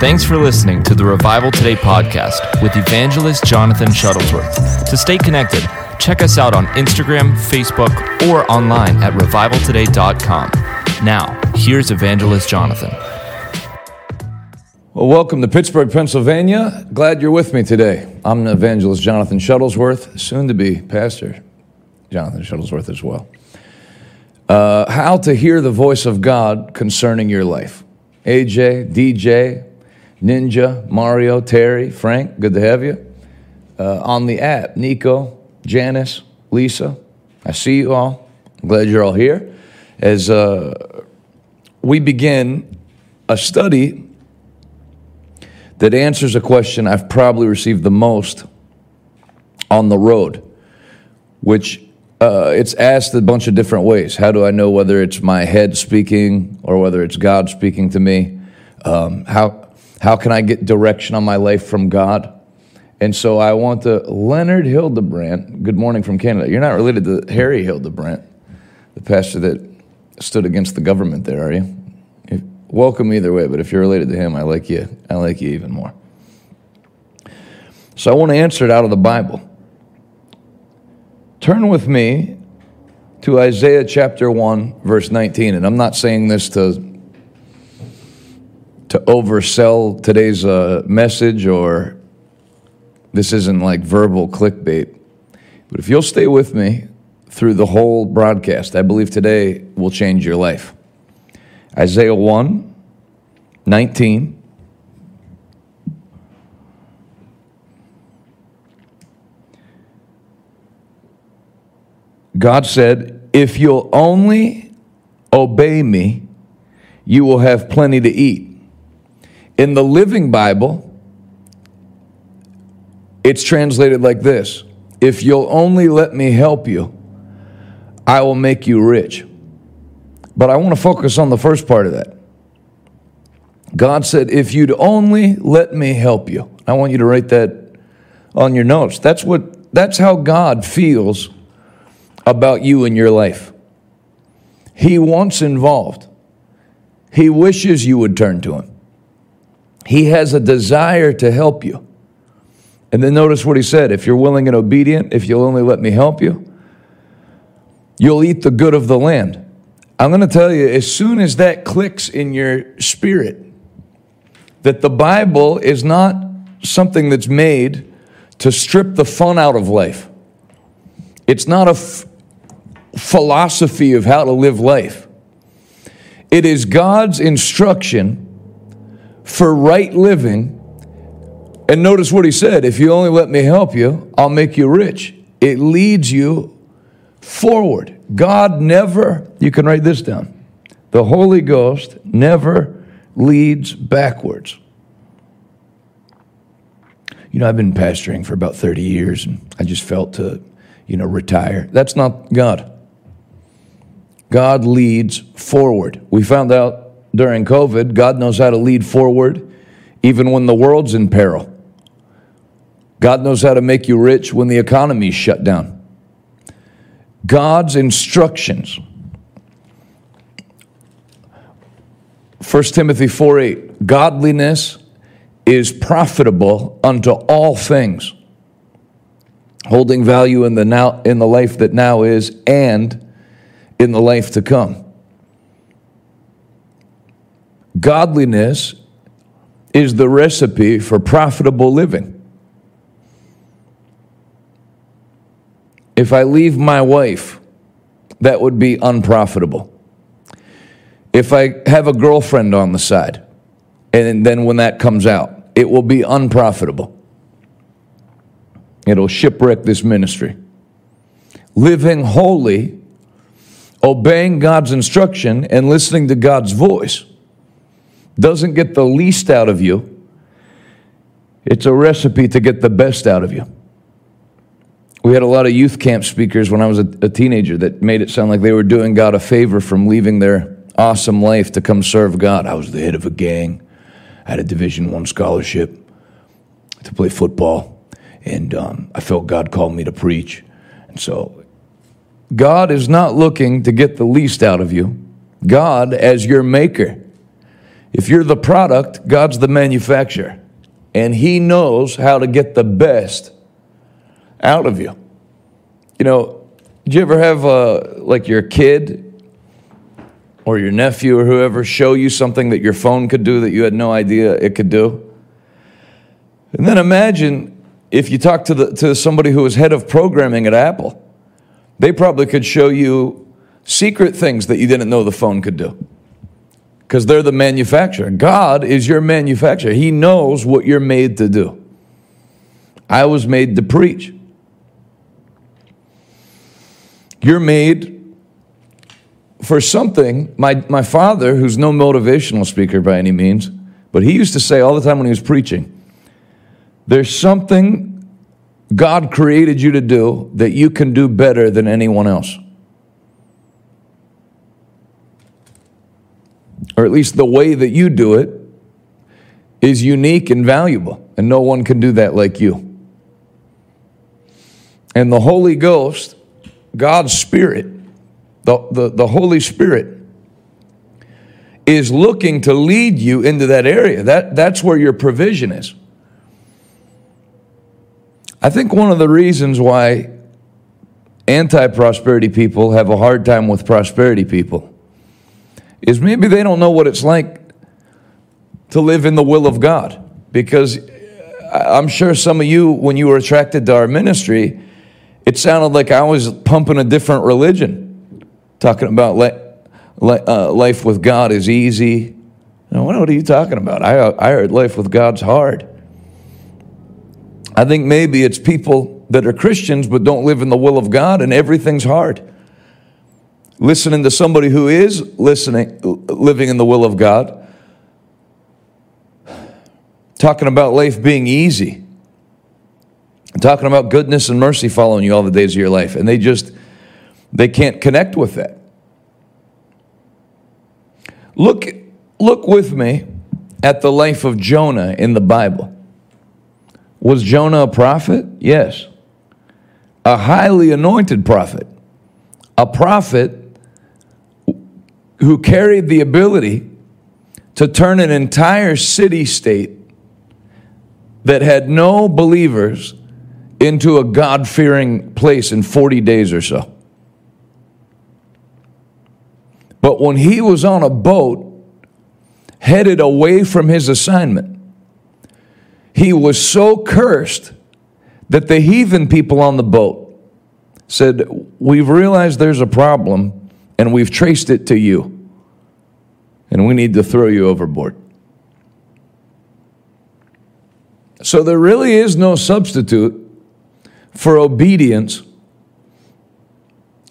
Thanks for listening to the Revival Today podcast with evangelist Jonathan Shuttlesworth. To stay connected, check us out on Instagram, Facebook, or online at revivaltoday.com. Now, here's evangelist Jonathan. Well, welcome to Pittsburgh, Pennsylvania. Glad you're with me today. I'm evangelist Jonathan Shuttlesworth, soon to be pastor Jonathan Shuttlesworth as well. Uh, how to hear the voice of God concerning your life. AJ, DJ, Ninja, Mario, Terry, Frank, good to have you. Uh, on the app, Nico, Janice, Lisa, I see you all. I'm glad you're all here. As uh, we begin a study that answers a question I've probably received the most on the road, which uh, it's asked a bunch of different ways. How do I know whether it's my head speaking or whether it's God speaking to me? Um, how how can I get direction on my life from God? And so I want to, Leonard Hildebrandt, good morning from Canada. You're not related to Harry Hildebrandt, the pastor that stood against the government there, are you? If, welcome either way, but if you're related to him, I like you. I like you even more. So I want to answer it out of the Bible. Turn with me to Isaiah chapter 1, verse 19. And I'm not saying this to to oversell today's uh, message or this isn't like verbal clickbait. But if you'll stay with me through the whole broadcast, I believe today will change your life. Isaiah 1 19. God said, If you'll only obey me, you will have plenty to eat. In the Living Bible, it's translated like this If you'll only let me help you, I will make you rich. But I want to focus on the first part of that. God said, If you'd only let me help you, I want you to write that on your notes. That's what that's how God feels about you in your life. He wants involved. He wishes you would turn to him. He has a desire to help you. And then notice what he said if you're willing and obedient, if you'll only let me help you, you'll eat the good of the land. I'm going to tell you, as soon as that clicks in your spirit, that the Bible is not something that's made to strip the fun out of life. It's not a f- philosophy of how to live life. It is God's instruction for right living. And notice what he said if you only let me help you, I'll make you rich. It leads you forward. God never, you can write this down, the Holy Ghost never leads backwards. You know, I've been pastoring for about 30 years and I just felt to, you know, retire. That's not God. God leads forward. We found out during COVID. God knows how to lead forward even when the world's in peril. God knows how to make you rich when the economy's shut down. God's instructions. 1 Timothy 4 8, godliness is profitable unto all things, holding value in the now in the life that now is and in the life to come. Godliness is the recipe for profitable living. If I leave my wife, that would be unprofitable. If I have a girlfriend on the side, and then when that comes out, it will be unprofitable. It'll shipwreck this ministry. Living holy, obeying God's instruction, and listening to God's voice doesn't get the least out of you, it's a recipe to get the best out of you. We had a lot of youth camp speakers when I was a, a, teenager that made it sound like they were doing God a favor from leaving their awesome life to come serve God. I was the head of a gang, had a Division One scholarship to play football, and um, I felt God called me to preach. And so, God is not looking to get the least out of you. God, as your maker, If you're the product, God's the manufacturer. And He knows how to get the best out of you. You know, did you ever have, uh, like, your kid or your nephew or whoever show you something that your phone could do that you had no idea it could do? And then imagine if you talk to, the, to somebody who was head of programming at Apple. They probably could show you secret things that you didn't know the phone could do because they're the manufacturer. God is your manufacturer, He knows what you're made to do. I was made to preach. You're made for something. My, my father, who's no motivational speaker by any means, but he used to say all the time when he was preaching, there's something God created you to do that you can do better than anyone else. Or at least the way that you do it, is unique and valuable, and no one can do that like you. And the Holy Ghost, God's Spirit, the, the, the Holy Spirit, is looking to lead you into that area. That, that's where your provision is. I think one of the reasons why anti prosperity people have a hard time with prosperity people is maybe they don't know what it's like to live in the will of God. Because I'm sure some of you, when you were attracted to our ministry, it sounded like I was pumping a different religion, talking about uh, life with God is easy. Now, what are you talking about? I heard life with God's hard. I think maybe it's people that are Christians but don't live in the will of God and everything's hard listening to somebody who is listening, living in the will of God, talking about life being easy, talking about goodness and mercy following you all the days of your life, and they just they can't connect with that. Look, look with me at the life of Jonah in the Bible. Was Jonah a prophet? Yes. A highly anointed prophet. A prophet who carried the ability to turn an entire city state that had no believers into a God fearing place in 40 days or so. But when he was on a boat headed away from his assignment, he was so cursed that the heathen people on the boat said, We've realized there's a problem and we've traced it to you. And we need to throw you overboard. So there really is no substitute for obedience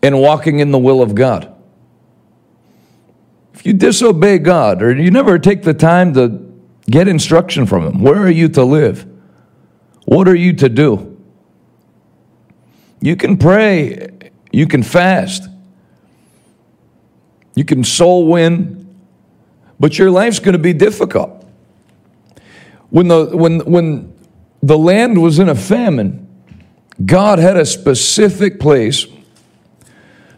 and walking in the will of God. If you disobey God or you never take the time to get instruction from Him, where are you to live? What are you to do? You can pray, you can fast, you can soul win, but your life's going to be difficult. When the, when, when the land was in a famine, God had a specific place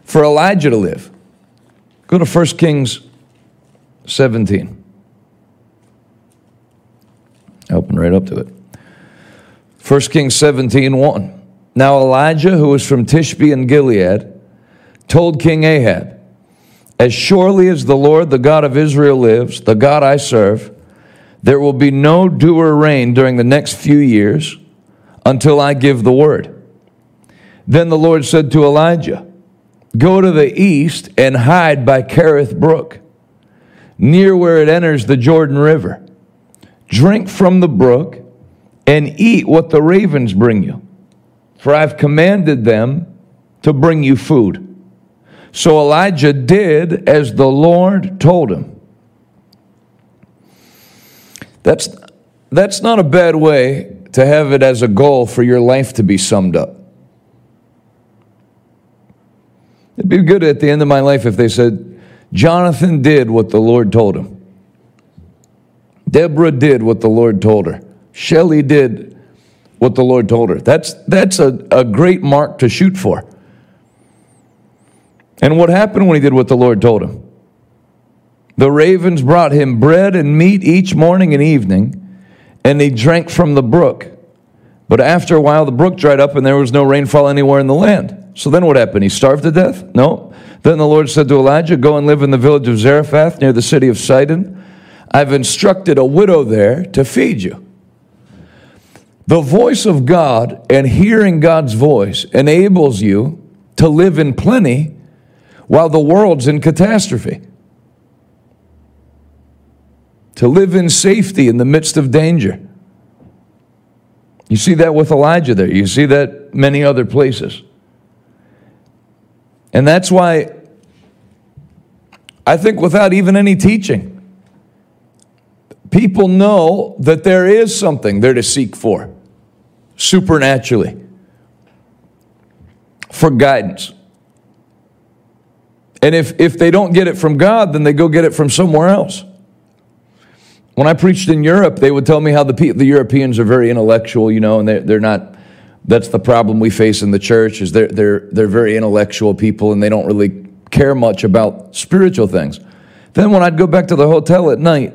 for Elijah to live. Go to 1 Kings 17. Open right up to it. 1 Kings 17, 1. Now Elijah, who was from Tishbe in Gilead, told King Ahab, as surely as the Lord, the God of Israel, lives, the God I serve, there will be no dew or rain during the next few years until I give the word. Then the Lord said to Elijah, Go to the east and hide by Kerith Brook, near where it enters the Jordan River. Drink from the brook and eat what the ravens bring you, for I've commanded them to bring you food. So Elijah did as the Lord told him. That's, that's not a bad way to have it as a goal for your life to be summed up. It'd be good at the end of my life if they said, Jonathan did what the Lord told him. Deborah did what the Lord told her. Shelley did what the Lord told her. That's, that's a, a great mark to shoot for. And what happened when he did what the Lord told him? The ravens brought him bread and meat each morning and evening, and he drank from the brook. But after a while, the brook dried up, and there was no rainfall anywhere in the land. So then what happened? He starved to death? No. Then the Lord said to Elijah, Go and live in the village of Zarephath near the city of Sidon. I've instructed a widow there to feed you. The voice of God and hearing God's voice enables you to live in plenty while the world's in catastrophe. To live in safety in the midst of danger. You see that with Elijah there. You see that many other places. And that's why I think without even any teaching, people know that there is something they're to seek for supernaturally for guidance. And if, if they don't get it from God, then they go get it from somewhere else. When I preached in Europe, they would tell me how the, the Europeans are very intellectual, you know, and they're, they're not, that's the problem we face in the church is they're, they're, they're very intellectual people and they don't really care much about spiritual things. Then when I'd go back to the hotel at night,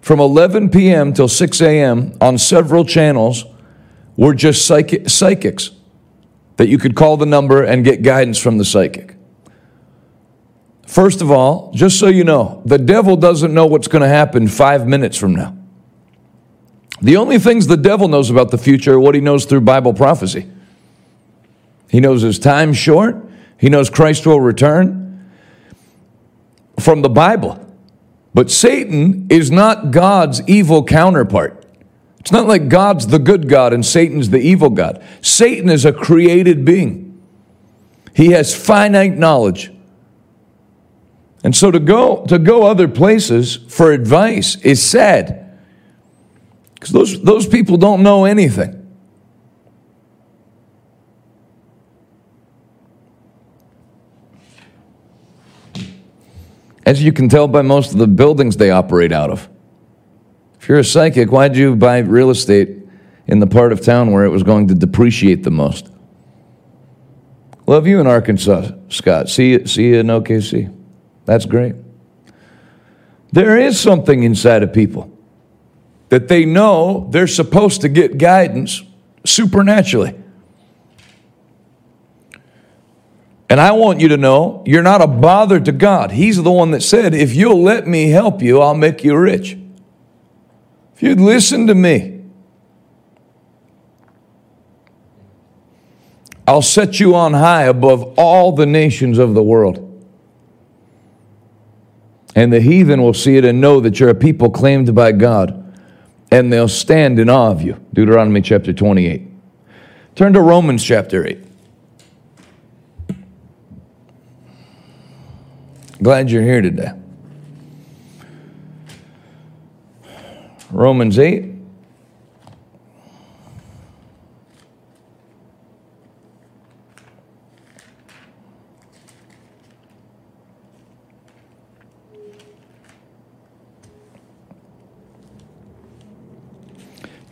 from 11 p.m. till 6 a.m. on several channels were just psychic, psychics that you could call the number and get guidance from the psychic. First of all, just so you know, the devil doesn't know what's going to happen five minutes from now. The only things the devil knows about the future are what he knows through Bible prophecy. He knows his time's short, he knows Christ will return from the Bible. But Satan is not God's evil counterpart. It's not like God's the good God and Satan's the evil God. Satan is a created being, he has finite knowledge. And so to go, to go other places for advice is sad because those, those people don't know anything. as you can tell by most of the buildings they operate out of. If you're a psychic, why'd you buy real estate in the part of town where it was going to depreciate the most? Love you in Arkansas, Scott. See see you in OKC. That's great. There is something inside of people that they know they're supposed to get guidance supernaturally. And I want you to know you're not a bother to God. He's the one that said, If you'll let me help you, I'll make you rich. If you'd listen to me, I'll set you on high above all the nations of the world. And the heathen will see it and know that you're a people claimed by God, and they'll stand in awe of you. Deuteronomy chapter 28. Turn to Romans chapter 8. Glad you're here today. Romans 8.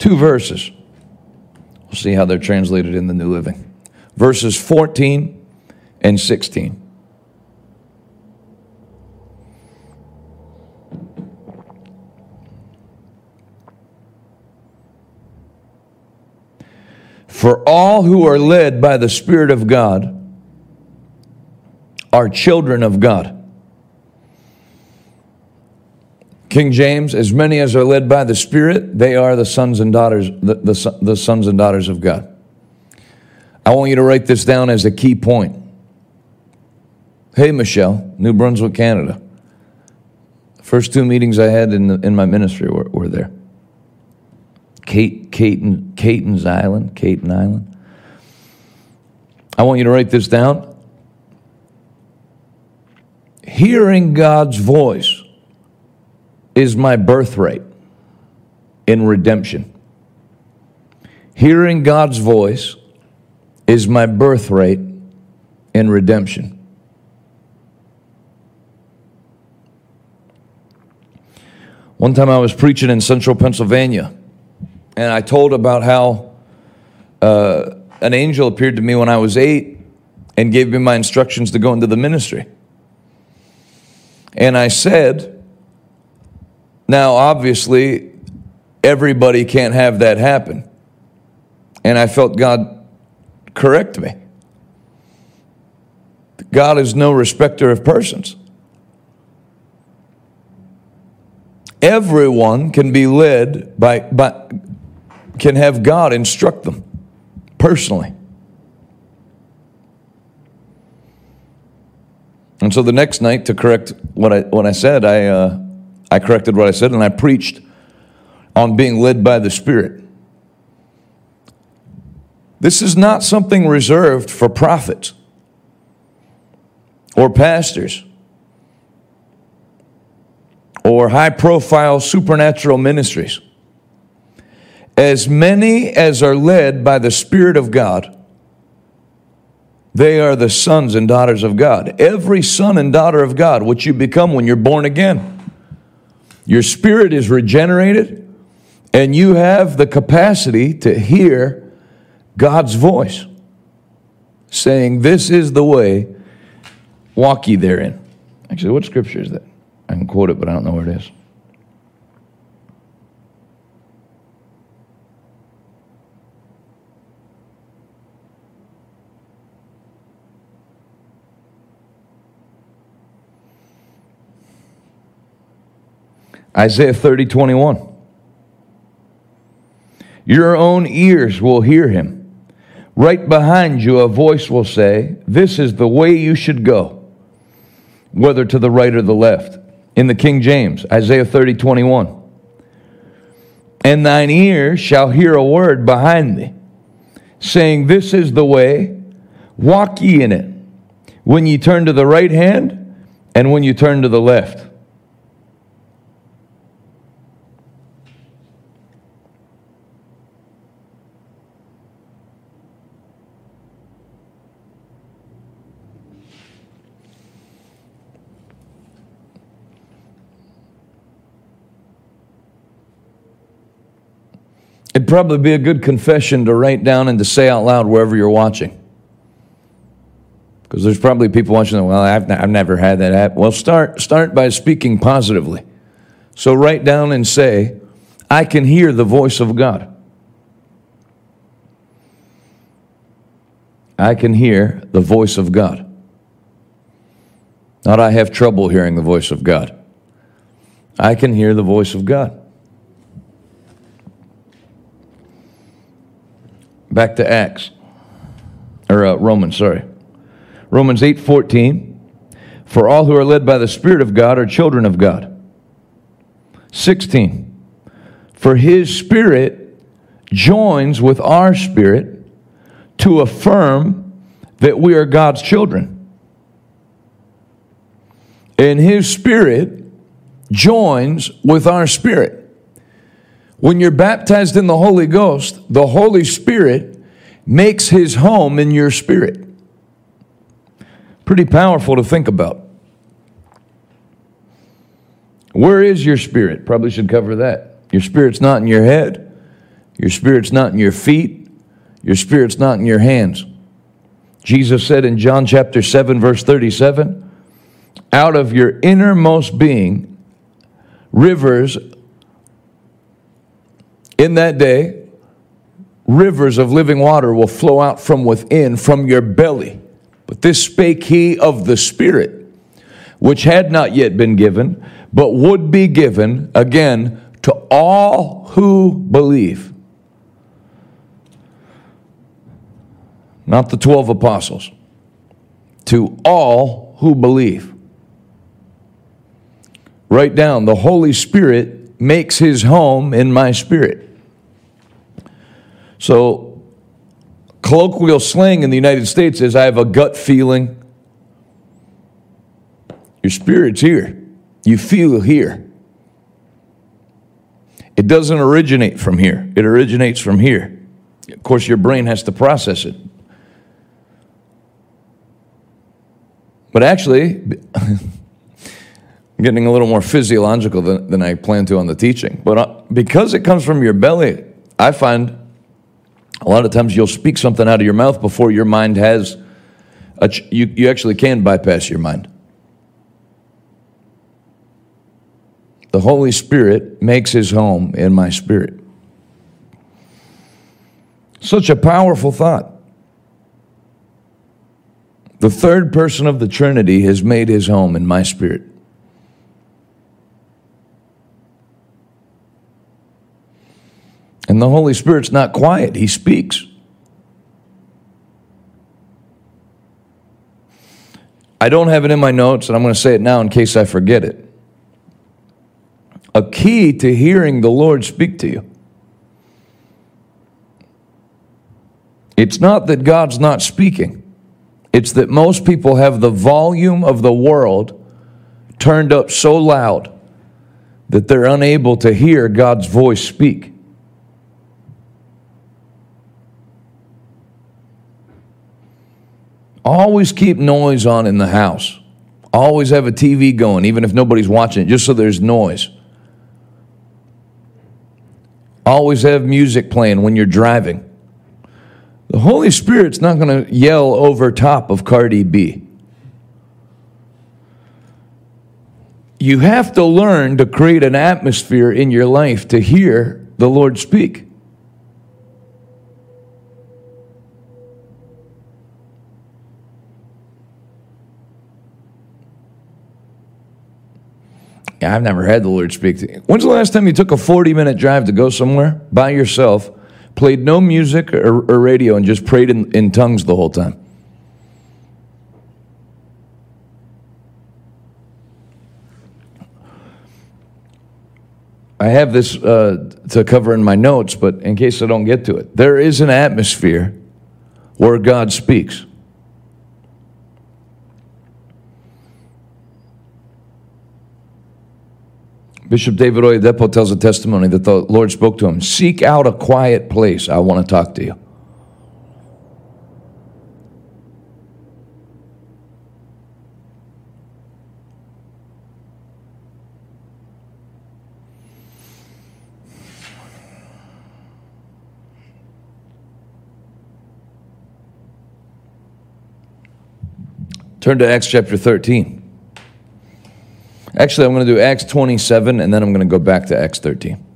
Two verses. We'll see how they're translated in the New Living. Verses 14 and 16. For all who are led by the Spirit of God are children of God. King James, as many as are led by the Spirit, they are the sons and daughters, the, the, the sons and daughters of God. I want you to write this down as a key point. Hey, Michelle, New Brunswick, Canada. First two meetings I had in, the, in my ministry were, were there. Kate, Caton, Caton's Island, Caton Island. I want you to write this down. Hearing God's voice is my birthright in redemption. Hearing God's voice is my birthright in redemption. One time I was preaching in central Pennsylvania and I told about how uh, an angel appeared to me when I was eight and gave me my instructions to go into the ministry. And I said Now, obviously, everybody can't have that happen. And I felt God correct me. God is no respecter of persons. Everyone can be led by, by can have God instruct them personally. And so the next night, to correct what I, what I said, I, uh, I corrected what I said and I preached on being led by the Spirit. This is not something reserved for prophets or pastors or high profile supernatural ministries. As many as are led by the Spirit of God, they are the sons and daughters of God. Every son and daughter of God, which you become when you're born again. Your spirit is regenerated, and you have the capacity to hear God's voice saying, This is the way, walk ye therein. Actually, what scripture is that? I can quote it, but I don't know where it is. Isaiah 30, 21. Your own ears will hear him. Right behind you, a voice will say, This is the way you should go, whether to the right or the left. In the King James, Isaiah 30, 21. And thine ears shall hear a word behind thee, saying, This is the way, walk ye in it, when ye turn to the right hand and when you turn to the left. It'd probably be a good confession to write down and to say out loud wherever you're watching. Because there's probably people watching, well, I've, I've never had that happen. Well, start, start by speaking positively. So write down and say, I can hear the voice of God. I can hear the voice of God. Not I have trouble hearing the voice of God. I can hear the voice of God. Back to Acts, or uh, Romans, sorry. Romans 8 14. For all who are led by the Spirit of God are children of God. 16. For his Spirit joins with our spirit to affirm that we are God's children. And his Spirit joins with our spirit. When you're baptized in the Holy Ghost, the Holy Spirit makes his home in your spirit. Pretty powerful to think about. Where is your spirit? Probably should cover that. Your spirit's not in your head. Your spirit's not in your feet. Your spirit's not in your hands. Jesus said in John chapter 7, verse 37, out of your innermost being, rivers in that day, rivers of living water will flow out from within, from your belly. But this spake he of the Spirit, which had not yet been given, but would be given again to all who believe. Not the 12 apostles, to all who believe. Write down the Holy Spirit makes his home in my spirit. So, colloquial slang in the United States is I have a gut feeling. Your spirit's here. You feel here. It doesn't originate from here, it originates from here. Of course, your brain has to process it. But actually, I'm getting a little more physiological than, than I plan to on the teaching. But uh, because it comes from your belly, I find a lot of times you'll speak something out of your mouth before your mind has, ch- you, you actually can bypass your mind. the Holy Spirit makes his home in my spirit. Such a powerful thought. The third person of the Trinity has made his home in my spirit. And the Holy Spirit's not quiet, he speaks. I don't have it in my notes, and I'm going to say it now in case I forget it. A key to hearing the Lord speak to you. It's not that God's not speaking. It's that most people have the volume of the world turned up so loud that they're unable to hear God's voice speak. Always keep noise on in the house. Always have a TV going, even if nobody's watching it, just so there's noise. Always have music playing when you're driving. The Holy Spirit's not going to yell over top of Cardi B. You have to learn to create an atmosphere in your life to hear the Lord speak. Yeah, I've never had the Lord speak to you. When's the last time you took a 40 minute drive to go somewhere by yourself, played no music or, or radio, and just prayed in, in tongues the whole time? I have this uh, to cover in my notes, but in case I don't get to it, there is an atmosphere where God speaks. Bishop David Oyedepo tells a testimony that the Lord spoke to him Seek out a quiet place. I want to talk to you. Turn to Acts chapter 13. Actually, I'm going to do Acts 27 and then I'm going to go back to Acts 13.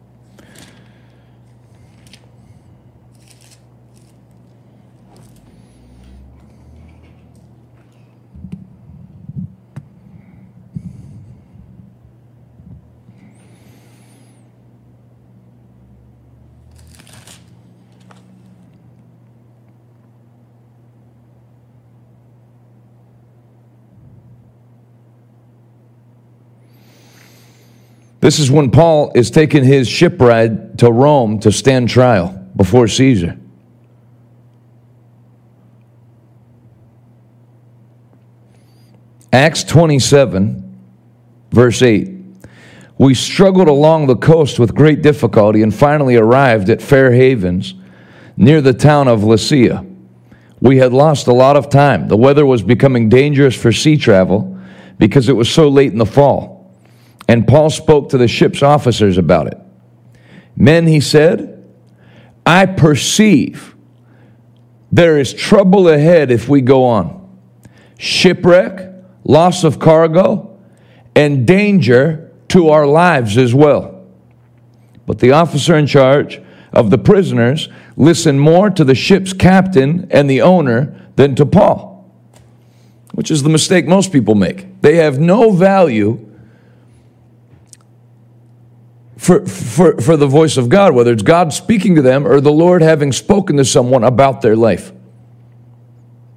This is when Paul is taking his ship ride to Rome to stand trial before Caesar. Acts 27, verse 8. We struggled along the coast with great difficulty and finally arrived at Fair Havens near the town of Lasea. We had lost a lot of time. The weather was becoming dangerous for sea travel because it was so late in the fall. And Paul spoke to the ship's officers about it. Men, he said, I perceive there is trouble ahead if we go on. Shipwreck, loss of cargo, and danger to our lives as well. But the officer in charge of the prisoners listened more to the ship's captain and the owner than to Paul, which is the mistake most people make. They have no value for, for, for the voice of God, whether it's God speaking to them or the Lord having spoken to someone about their life.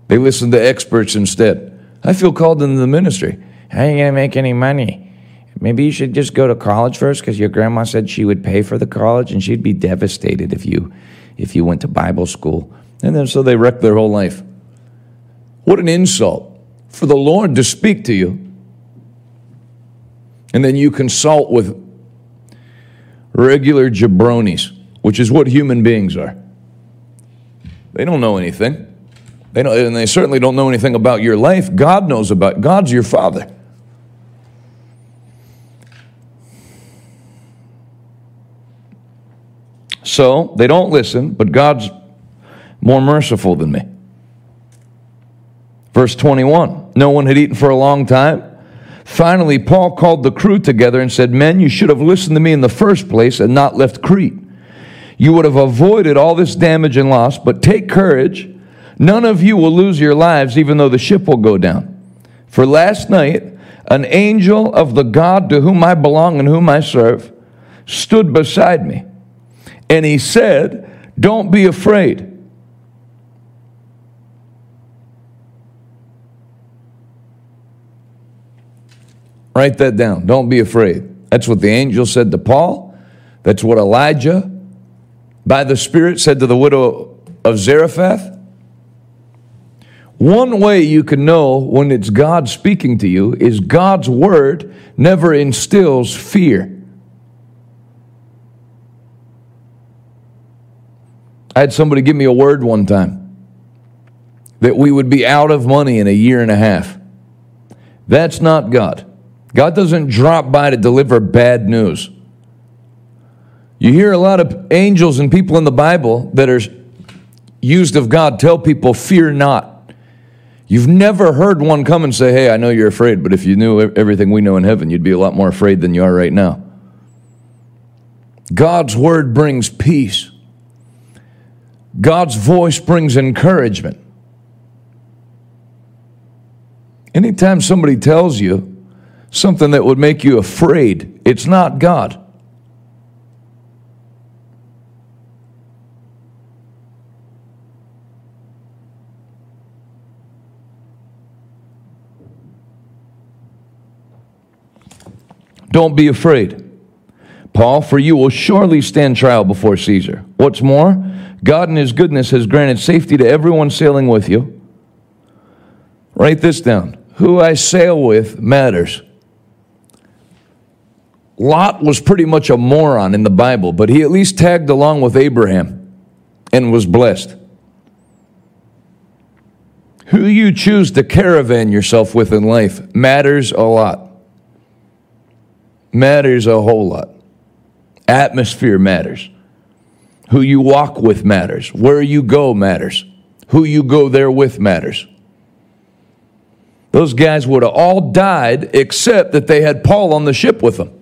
They listen to experts instead. I feel called into the ministry. How are you going to make any money? Maybe you should just go to college first because your grandma said she would pay for the college and she'd be devastated if you if you went to Bible school. And then so they wreck their whole life. What an insult for the Lord to speak to you. And then you consult with regular jabronis, which is what human beings are. They don't know anything. They don't, and they certainly don't know anything about your life. God knows about God's your father. So they don't listen, but God's more merciful than me. Verse 21 No one had eaten for a long time. Finally, Paul called the crew together and said, Men, you should have listened to me in the first place and not left Crete. You would have avoided all this damage and loss, but take courage. None of you will lose your lives, even though the ship will go down. For last night, an angel of the God to whom I belong and whom I serve stood beside me. And he said, Don't be afraid. Write that down. Don't be afraid. That's what the angel said to Paul. That's what Elijah, by the Spirit, said to the widow of Zarephath. One way you can know when it's God speaking to you is God's word never instills fear. I had somebody give me a word one time that we would be out of money in a year and a half. That's not God. God doesn't drop by to deliver bad news. You hear a lot of angels and people in the Bible that are used of God tell people, Fear not. You've never heard one come and say, Hey, I know you're afraid, but if you knew everything we know in heaven, you'd be a lot more afraid than you are right now. God's word brings peace, God's voice brings encouragement. Anytime somebody tells you, something that would make you afraid. It's not God. Don't be afraid. Paul, for you will surely stand trial before Caesar. What's more, God in his goodness has granted safety to everyone sailing with you. Write this down. Who I sail with matters. Lot was pretty much a moron in the Bible, but he at least tagged along with Abraham and was blessed. Who you choose to caravan yourself with in life matters a lot. Matters a whole lot. Atmosphere matters. Who you walk with matters. Where you go matters. Who you go there with matters. Those guys would have all died except that they had Paul on the ship with them.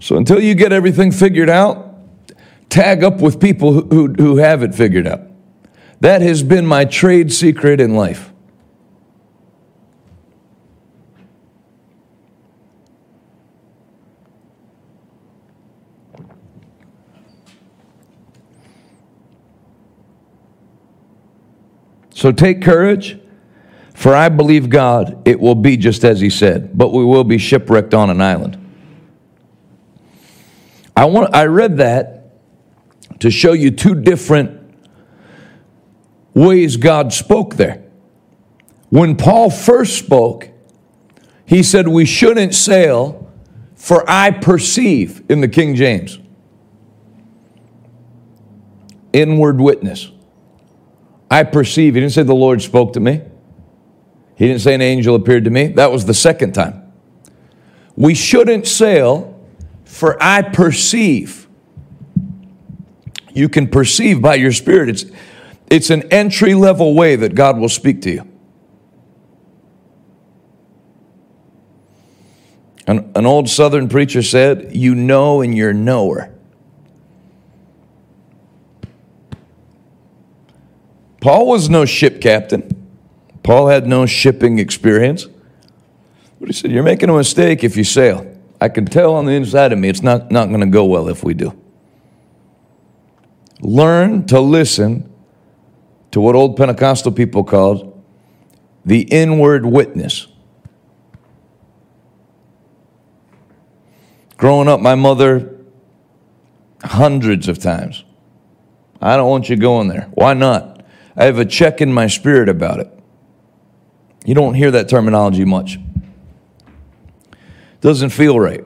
So until you get everything figured out, tag up with people who, who, have it figured out. That has been my trade secret in life. So take courage, for I believe God, it will be just as He said, but we will be shipwrecked on an island. I, want, I read that to show you two different ways God spoke there. When Paul first spoke, he said, We shouldn't sail, for I perceive in the King James. Inward witness. I perceive. He didn't say the Lord spoke to me. He didn't say an angel appeared to me. That was the second time. We shouldn't sail for I perceive. You can perceive by your spirit. It's, it's an entry level way that God will speak to you. An, an old southern preacher said, You know and you're knower. Paul was no ship captain. Paul had no shipping experience. But he said, You're making a mistake if you sail. I can tell on the inside of me it's not, not going to go well if we do. Learn to listen to what old Pentecostal people called the inward witness. Growing up, my mother, hundreds of times, I don't want you going there. Why not? I have a check in my spirit about it. You don't hear that terminology much. Doesn't feel right.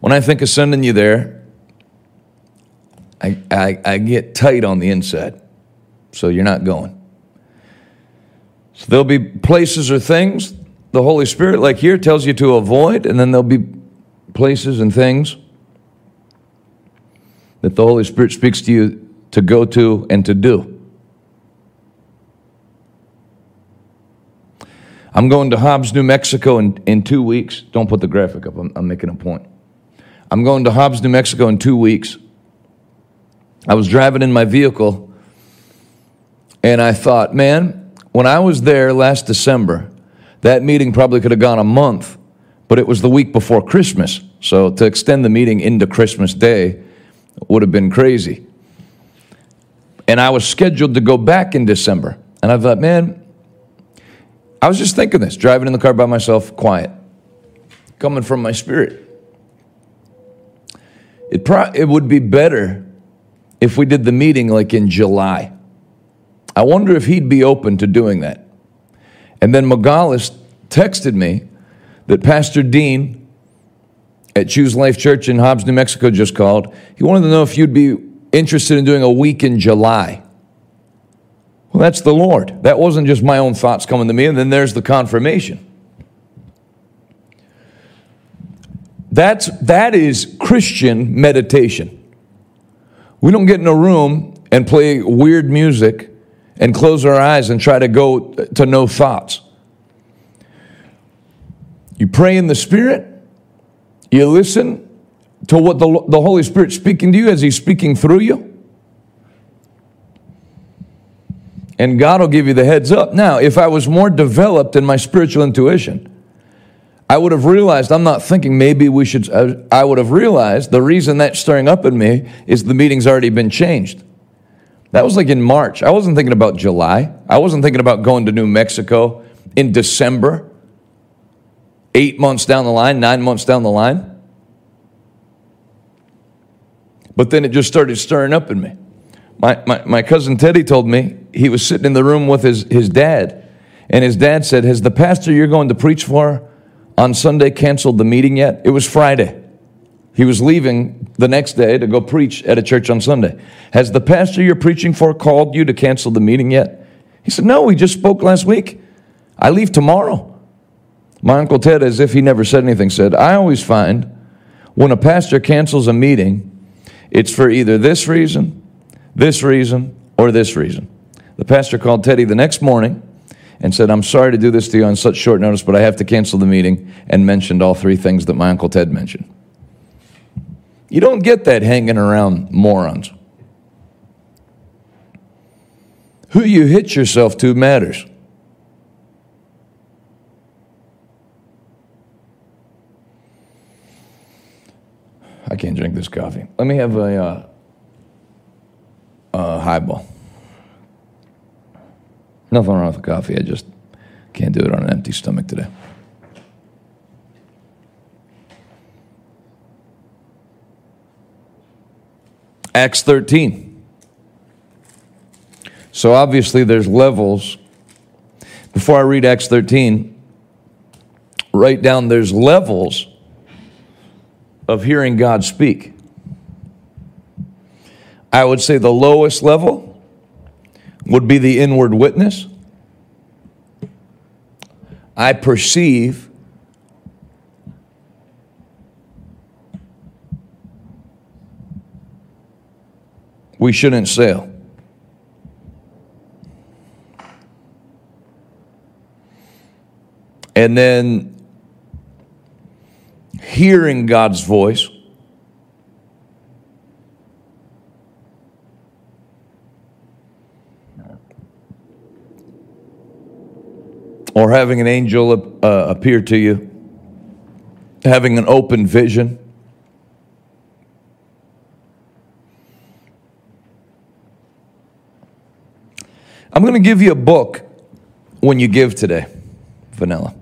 When I think of sending you there, I, I, I get tight on the inside. So you're not going. So there'll be places or things the Holy Spirit, like here, tells you to avoid, and then there'll be places and things that the Holy Spirit speaks to you to go to and to do. I'm going to Hobbs, New Mexico in, in two weeks. Don't put the graphic up, I'm, I'm making a point. I'm going to Hobbs, New Mexico in two weeks. I was driving in my vehicle and I thought, man, when I was there last December, that meeting probably could have gone a month, but it was the week before Christmas. So to extend the meeting into Christmas Day would have been crazy. And I was scheduled to go back in December. And I thought, man, I was just thinking this, driving in the car by myself, quiet, coming from my spirit. It, pro- it would be better if we did the meeting like in July. I wonder if he'd be open to doing that. And then Magalis texted me that Pastor Dean at Choose Life Church in Hobbs, New Mexico just called. He wanted to know if you'd be interested in doing a week in July. Well, that's the Lord. That wasn't just my own thoughts coming to me, and then there's the confirmation. That's, that is Christian meditation. We don't get in a room and play weird music and close our eyes and try to go to no thoughts. You pray in the Spirit, you listen to what the, the Holy Spirit's speaking to you as He's speaking through you. And God will give you the heads up. Now, if I was more developed in my spiritual intuition, I would have realized, I'm not thinking maybe we should, I would have realized the reason that's stirring up in me is the meeting's already been changed. That was like in March. I wasn't thinking about July. I wasn't thinking about going to New Mexico in December, eight months down the line, nine months down the line. But then it just started stirring up in me. My, my, my cousin Teddy told me he was sitting in the room with his, his dad, and his dad said, Has the pastor you're going to preach for on Sunday canceled the meeting yet? It was Friday. He was leaving the next day to go preach at a church on Sunday. Has the pastor you're preaching for called you to cancel the meeting yet? He said, No, we just spoke last week. I leave tomorrow. My Uncle Ted, as if he never said anything, said, I always find when a pastor cancels a meeting, it's for either this reason, this reason, or this reason. The pastor called Teddy the next morning and said, I'm sorry to do this to you on such short notice, but I have to cancel the meeting, and mentioned all three things that my Uncle Ted mentioned. You don't get that hanging around morons. Who you hitch yourself to matters. I can't drink this coffee. Let me have a, uh, a highball. Nothing wrong with coffee. I just can't do it on an empty stomach today. Acts 13. So obviously, there's levels. Before I read Acts 13, write down there's levels of hearing God speak. I would say the lowest level would be the inward witness. I perceive we shouldn't sail. And then hearing God's voice. Or having an angel uh, appear to you, having an open vision. I'm going to give you a book when you give today, Vanilla.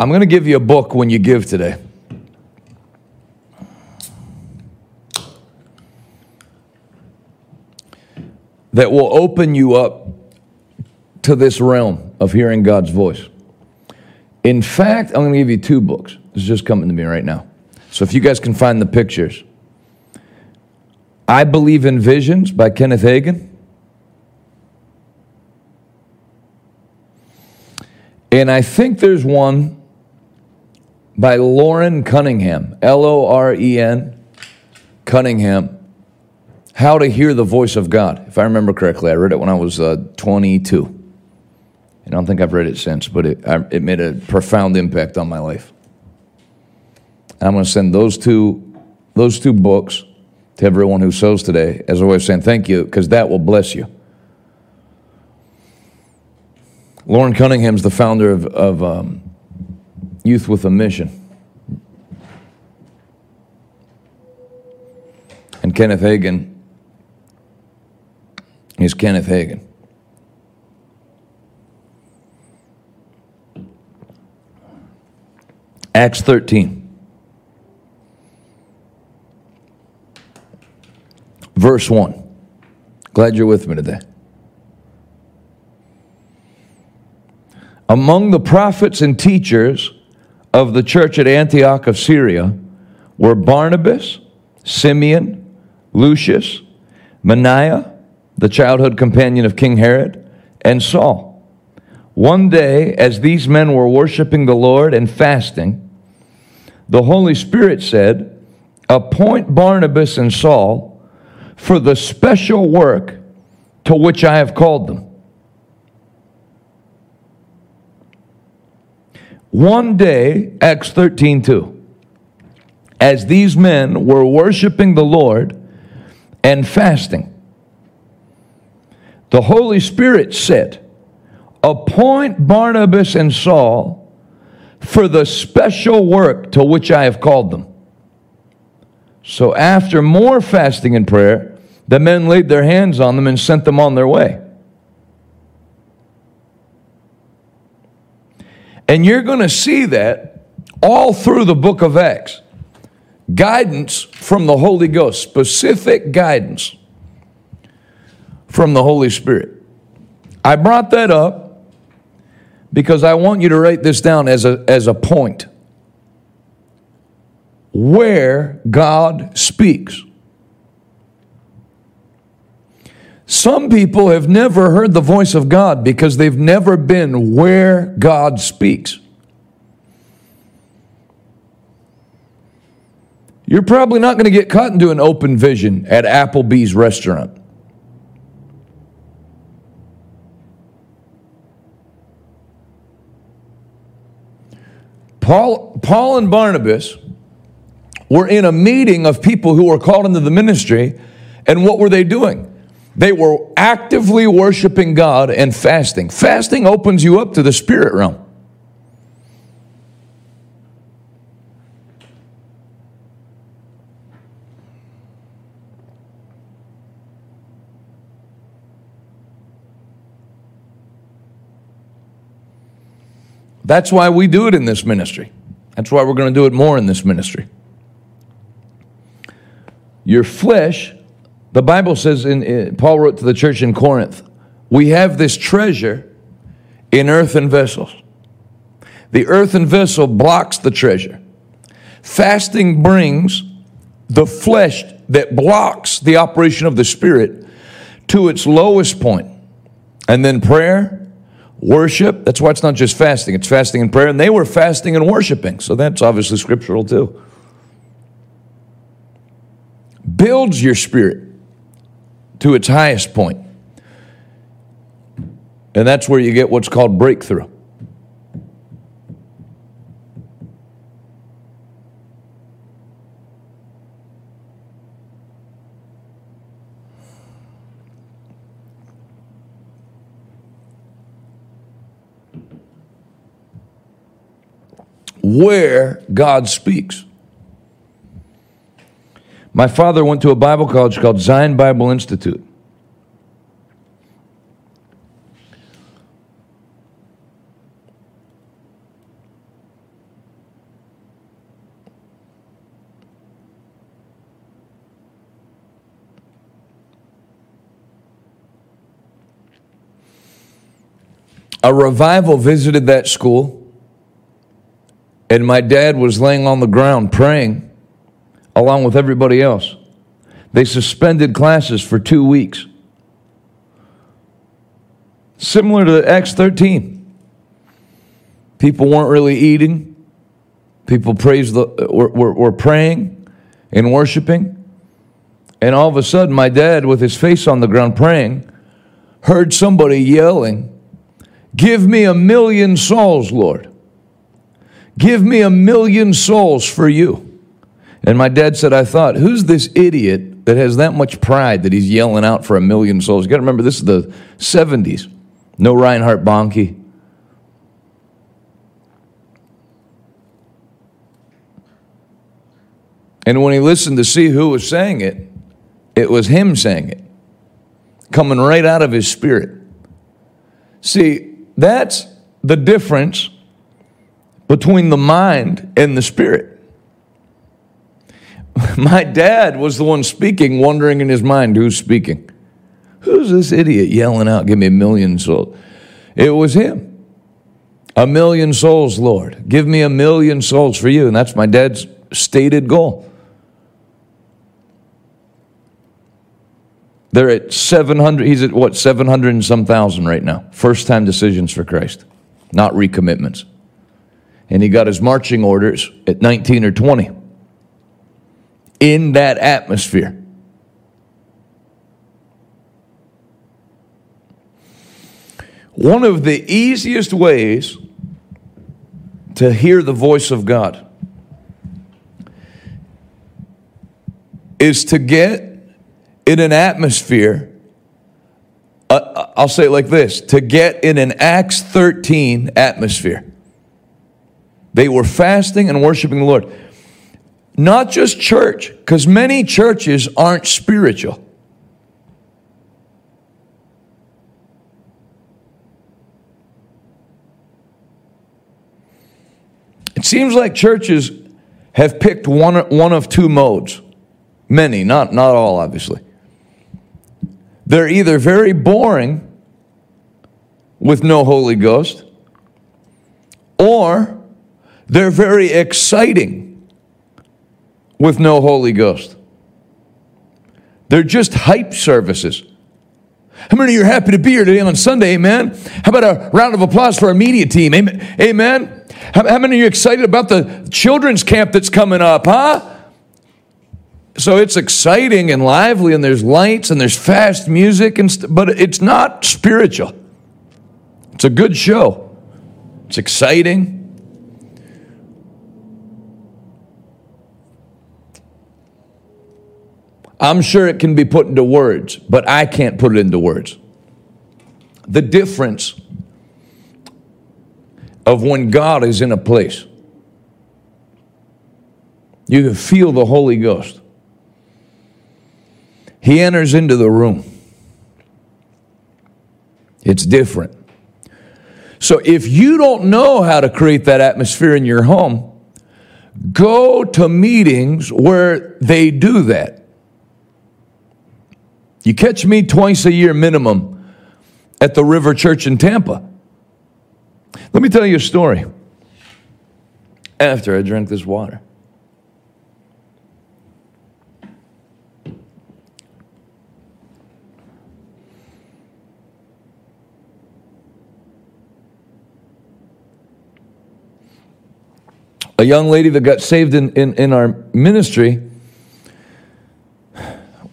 I'm going to give you a book when you give today. That will open you up to this realm of hearing God's voice. In fact, I'm going to give you two books. This is just coming to me right now. So if you guys can find the pictures. I Believe in Visions by Kenneth Hagin. And I think there's one by Loren Cunningham, L O R E N, Cunningham, How to Hear the Voice of God. If I remember correctly, I read it when I was uh, 22. And I don't think I've read it since, but it, I, it made a profound impact on my life. And I'm going to send those two, those two books to everyone who sows today as a way of saying thank you, because that will bless you. Loren Cunningham's the founder of, of um, Youth with a Mission. And Kenneth Hagin is Kenneth Hagin. Acts 13. Verse 1. Glad you're with me today. Among the prophets and teachers of the church at Antioch of Syria were Barnabas, Simeon, Lucius, Manaen, the childhood companion of King Herod, and Saul. One day, as these men were worshiping the Lord and fasting, the Holy Spirit said, Appoint Barnabas and Saul for the special work to which I have called them. One day, Acts 13 2, as these men were worshiping the Lord and fasting, the Holy Spirit said, Appoint Barnabas and Saul for the special work to which I have called them. So after more fasting and prayer, the men laid their hands on them and sent them on their way. And you're going to see that all through the book of Acts. Guidance from the Holy Ghost, specific guidance from the Holy Spirit. I brought that up because I want you to write this down as a, as a point. Where God speaks. Some people have never heard the voice of God because they've never been where God speaks. You're probably not going to get caught into an open vision at Applebee's restaurant. Paul, Paul and Barnabas were in a meeting of people who were called into the ministry, and what were they doing? They were actively worshiping God and fasting. Fasting opens you up to the spirit realm. That's why we do it in this ministry. That's why we're going to do it more in this ministry. Your flesh, the Bible says, in, Paul wrote to the church in Corinth, we have this treasure in earthen vessels. The earthen vessel blocks the treasure. Fasting brings the flesh that blocks the operation of the Spirit to its lowest point. And then prayer worship. That's why it's not just fasting, it's fasting and prayer. And they were fasting and worshiping. So that's obviously scriptural too. Builds your spirit to its highest point. And that's where you get what's called breakthrough. Where God speaks. My father went to a Bible college called Zion Bible Institute. A revival visited that school and my dad was laying on the ground praying along with everybody else. They suspended classes for two weeks. Similar to Acts 13. People weren't really eating. People praised the, were, were, were praying and worshiping. And all of a sudden, my dad, with his face on the ground praying, heard somebody yelling Give me a million souls, Lord. Give me a million souls for you. And my dad said, I thought, who's this idiot that has that much pride that he's yelling out for a million souls? You got to remember, this is the 70s. No Reinhard Bonnke. And when he listened to see who was saying it, it was him saying it, coming right out of his spirit. See, that's the difference between the mind and the spirit. My dad was the one speaking, wondering in his mind who's speaking. Who's this idiot yelling out, Give me a million souls? It was him. A million souls, Lord. Give me a million souls for you. And that's my dad's stated goal. They're at 700, he's at what, 700 and some thousand right now. First time decisions for Christ, not recommitments. And he got his marching orders at 19 or 20 in that atmosphere. One of the easiest ways to hear the voice of God is to get in an atmosphere, uh, I'll say it like this to get in an Acts 13 atmosphere. They were fasting and worshiping the Lord. Not just church, because many churches aren't spiritual. It seems like churches have picked one, one of two modes. Many, not, not all, obviously. They're either very boring with no Holy Ghost, or they're very exciting with no Holy Ghost. They're just hype services. How many of you are happy to be here today on Sunday? Amen. How about a round of applause for our media team? Amen. Amen. How, many of you excited about the children's camp that's coming up, huh? So it's exciting and lively and there's lights and there's fast music and st- but it's not spiritual. It's a good show. It's exciting. I'm sure it can be put into words but i can't put it into words. The difference of when god is in a place. You can feel the holy ghost he enters into the room. It's different. So if you don't know how to create that atmosphere in your home, go to meetings where they do that. You catch me twice a year minimum at the River Church in Tampa. Let me tell you a story. After I drank this water. A young lady that got saved in, in, in our ministry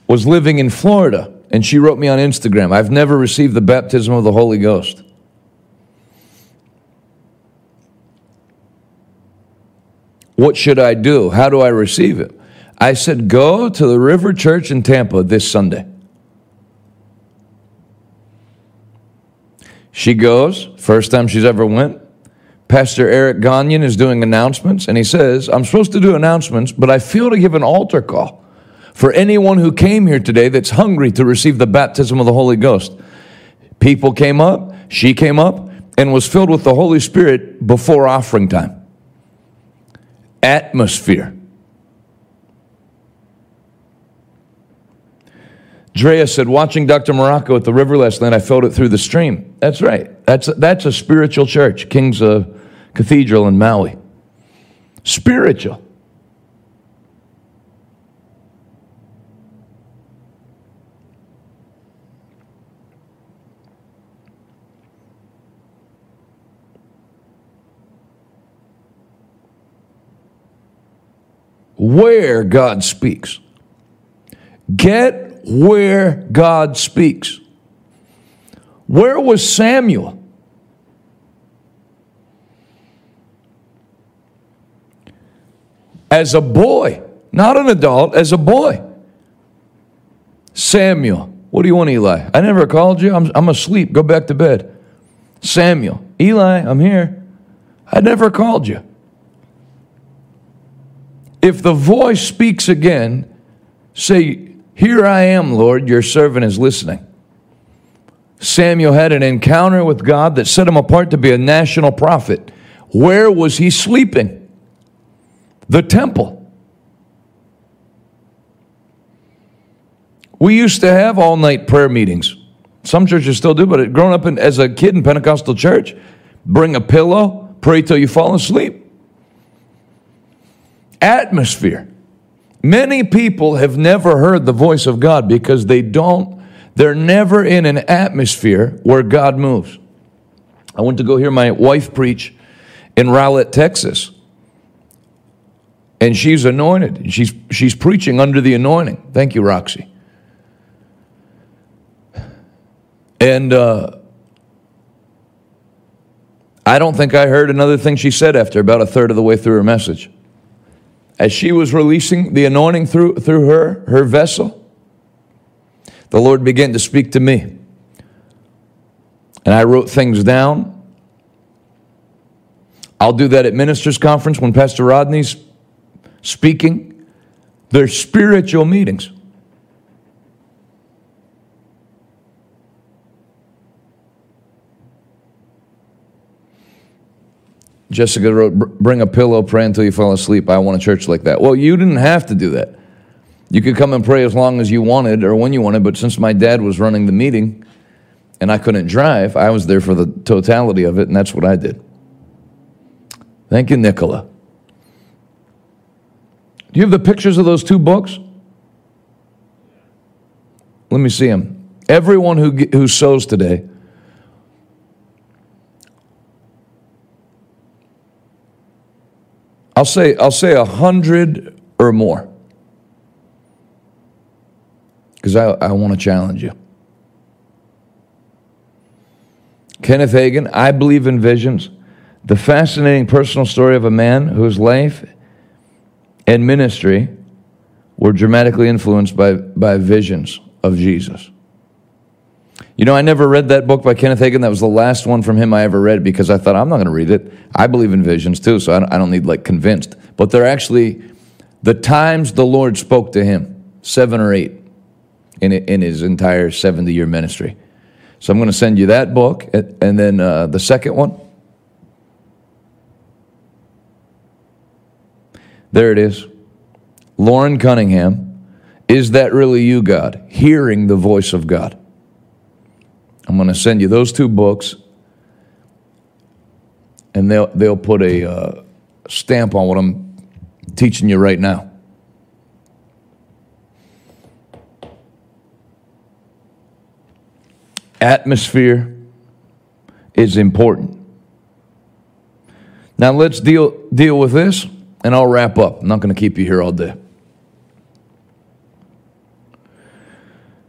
was living in Florida, and she wrote me on Instagram I've never received the baptism of the Holy Ghost. What should I do? How do I receive it? I said, Go to the River Church in Tampa this Sunday. She goes, first time she's ever went. Pastor Eric Gagnon is doing announcements, and he says, I'm supposed to do announcements, but I feel to give an altar call for anyone who came here today that's hungry to receive the baptism of the Holy Ghost. People came up, she came up, and was filled with the Holy Spirit before offering time. Atmosphere. Drea said, watching Dr. Morocco at the river last night, I felt it through the stream. That's right. That's a, that's a spiritual church, King's of Cathedral in Maui. Spiritual. Where God speaks. Get where God speaks. Where was Samuel as a boy, not an adult, as a boy. Samuel, what do you want, Eli? I never called you. I'm, I'm asleep. Go back to bed. Samuel, Eli, I'm here. I never called you. If the voice speaks again, say, Here I am, Lord, your servant is listening. Samuel had an encounter with God that set him apart to be a national prophet. Where was he sleeping? The temple. We used to have all night prayer meetings. Some churches still do, but growing up in, as a kid in Pentecostal church, bring a pillow, pray till you fall asleep. Atmosphere. Many people have never heard the voice of God because they don't, they're never in an atmosphere where God moves. I went to go hear my wife preach in Rowlett, Texas. And she's anointed. She's, she's preaching under the anointing. Thank you, Roxy. And uh, I don't think I heard another thing she said after about a third of the way through her message. As she was releasing the anointing through, through her, her vessel, the Lord began to speak to me. And I wrote things down. I'll do that at ministers' conference when Pastor Rodney's speaking. They're spiritual meetings. Jessica wrote, Bring a pillow, pray until you fall asleep. I want a church like that. Well, you didn't have to do that. You could come and pray as long as you wanted or when you wanted, but since my dad was running the meeting and I couldn't drive, I was there for the totality of it, and that's what I did. Thank you, Nicola. Do you have the pictures of those two books? Let me see them. Everyone who, who sows today I'll say, I'll say a hundred or more. Because I, I want to challenge you. Kenneth Hagin, I believe in visions. The fascinating personal story of a man whose life and ministry were dramatically influenced by, by visions of Jesus. You know, I never read that book by Kenneth Hagin. That was the last one from him I ever read because I thought, I'm not going to read it. I believe in visions too, so I don't, I don't need like convinced. But they're actually the times the Lord spoke to him, seven or eight in, in his entire 70 year ministry. So I'm going to send you that book. And then uh, the second one. There it is. Loren Cunningham. Is that really you, God? Hearing the voice of God. I'm going to send you those two books, and they'll, they'll put a uh, stamp on what I'm teaching you right now. Atmosphere is important. Now let's deal, deal with this, and I'll wrap up. I'm not going to keep you here all day.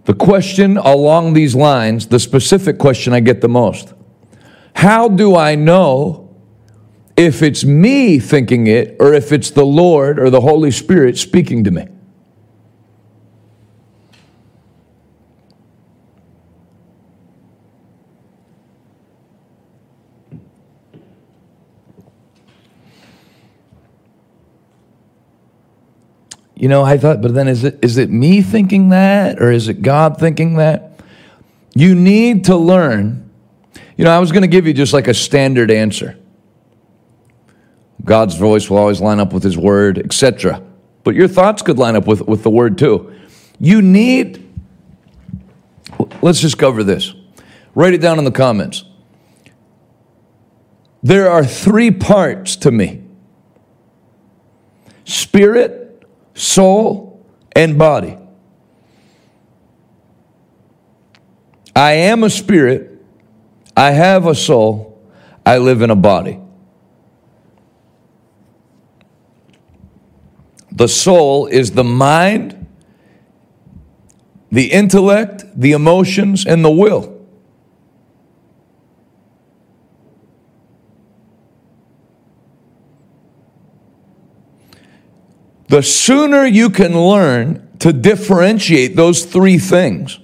The question along these lines, the specific question I get the most How do I know if it's me thinking it or if it's the Lord or the Holy Spirit speaking to me? You know, I thought, but then is it is it me thinking that or is it God thinking that? You need to learn. You know, I was going to give you just like a standard answer. God's voice will always line up with his word, etc. But your thoughts could line up with, with the word too. You need Let's just cover this. Write it down in the comments. There are three parts to me. Spirit, soul, and body. I am a spirit, I have a soul, I live in a body. The soul is the mind, the intellect, the emotions, and the will. The sooner you can learn to differentiate those three things,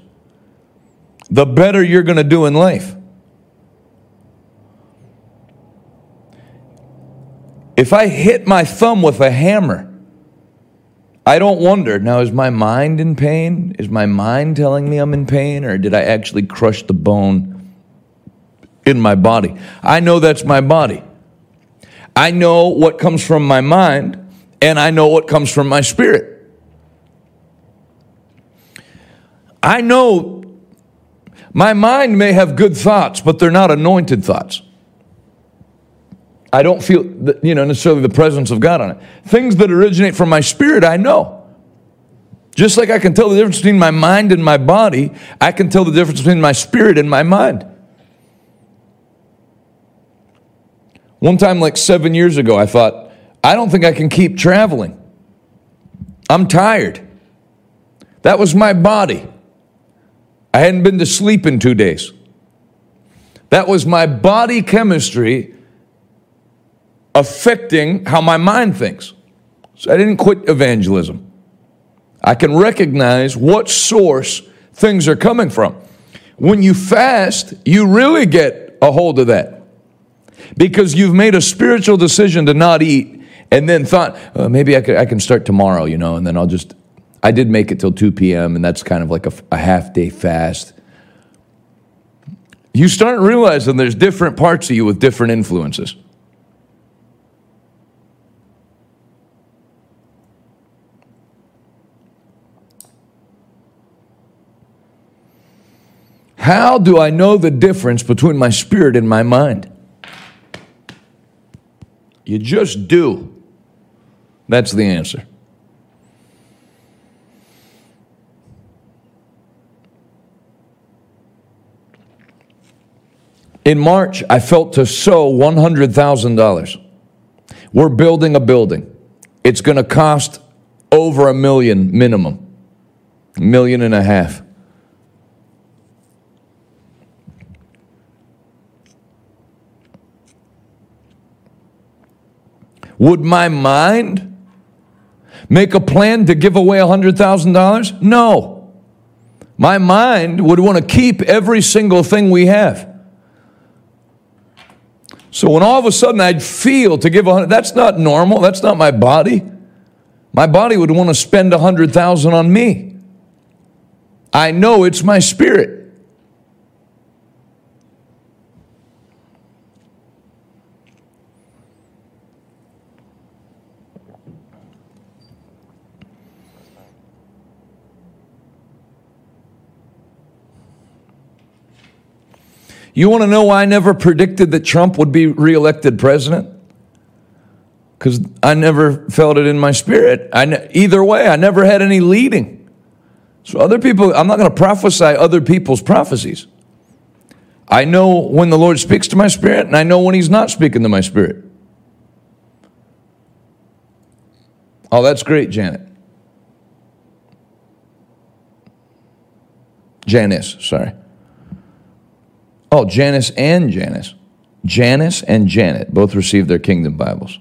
the better you're going to do in life. If I hit my thumb with a hammer, I don't wonder, now is my mind in pain? Is my mind telling me I'm in pain? Or did I actually crush the bone in my body? I know that's my body. I know what comes from my mind, and I know what comes from my spirit. I know my mind may have good thoughts, but they're not anointed thoughts. I don't feel, you know, necessarily the presence of God on it. Things that originate from my spirit, I know. Just like I can tell the difference between my mind and my body, I can tell the difference between my spirit and my mind. One time, like seven years ago, I thought, I don't think I can keep traveling. I'm tired. That was my body. I hadn't been to sleep in two days. That was my body chemistry affecting how my mind thinks. So I didn't quit evangelism. I can recognize what source things are coming from. When you fast, you really get a hold of that because you've made a spiritual decision to not eat and then thought, oh, maybe I, could, I can start tomorrow, you know, and then I'll just. I did make it till 2 p.m., and that's kind of like a, a half day fast. You start realizing there's different parts of you with different influences. How do I know the difference between my spirit and my mind? You just do. That's the answer. In March, I felt to sow $100,000. We're building a building. It's going to cost over a million minimum, million and a half. Would my mind make a plan to give away $100,000? No. My mind would want to keep every single thing we have. So when all of a sudden I'd feel to give a hundred, that's not normal. That's not my body. My body would want to spend a hundred thousand on me. I know it's my spirit. You want to know why I never predicted that Trump would be reelected president? Because I never felt it in my spirit. I ne- either way, I never had any leading. So, other people, I'm not going to prophesy other people's prophecies. I know when the Lord speaks to my spirit, and I know when He's not speaking to my spirit. Oh, that's great, Janet. Janice, sorry. Oh, Janice and Janice. Janice and Janet both received their kingdom Bibles.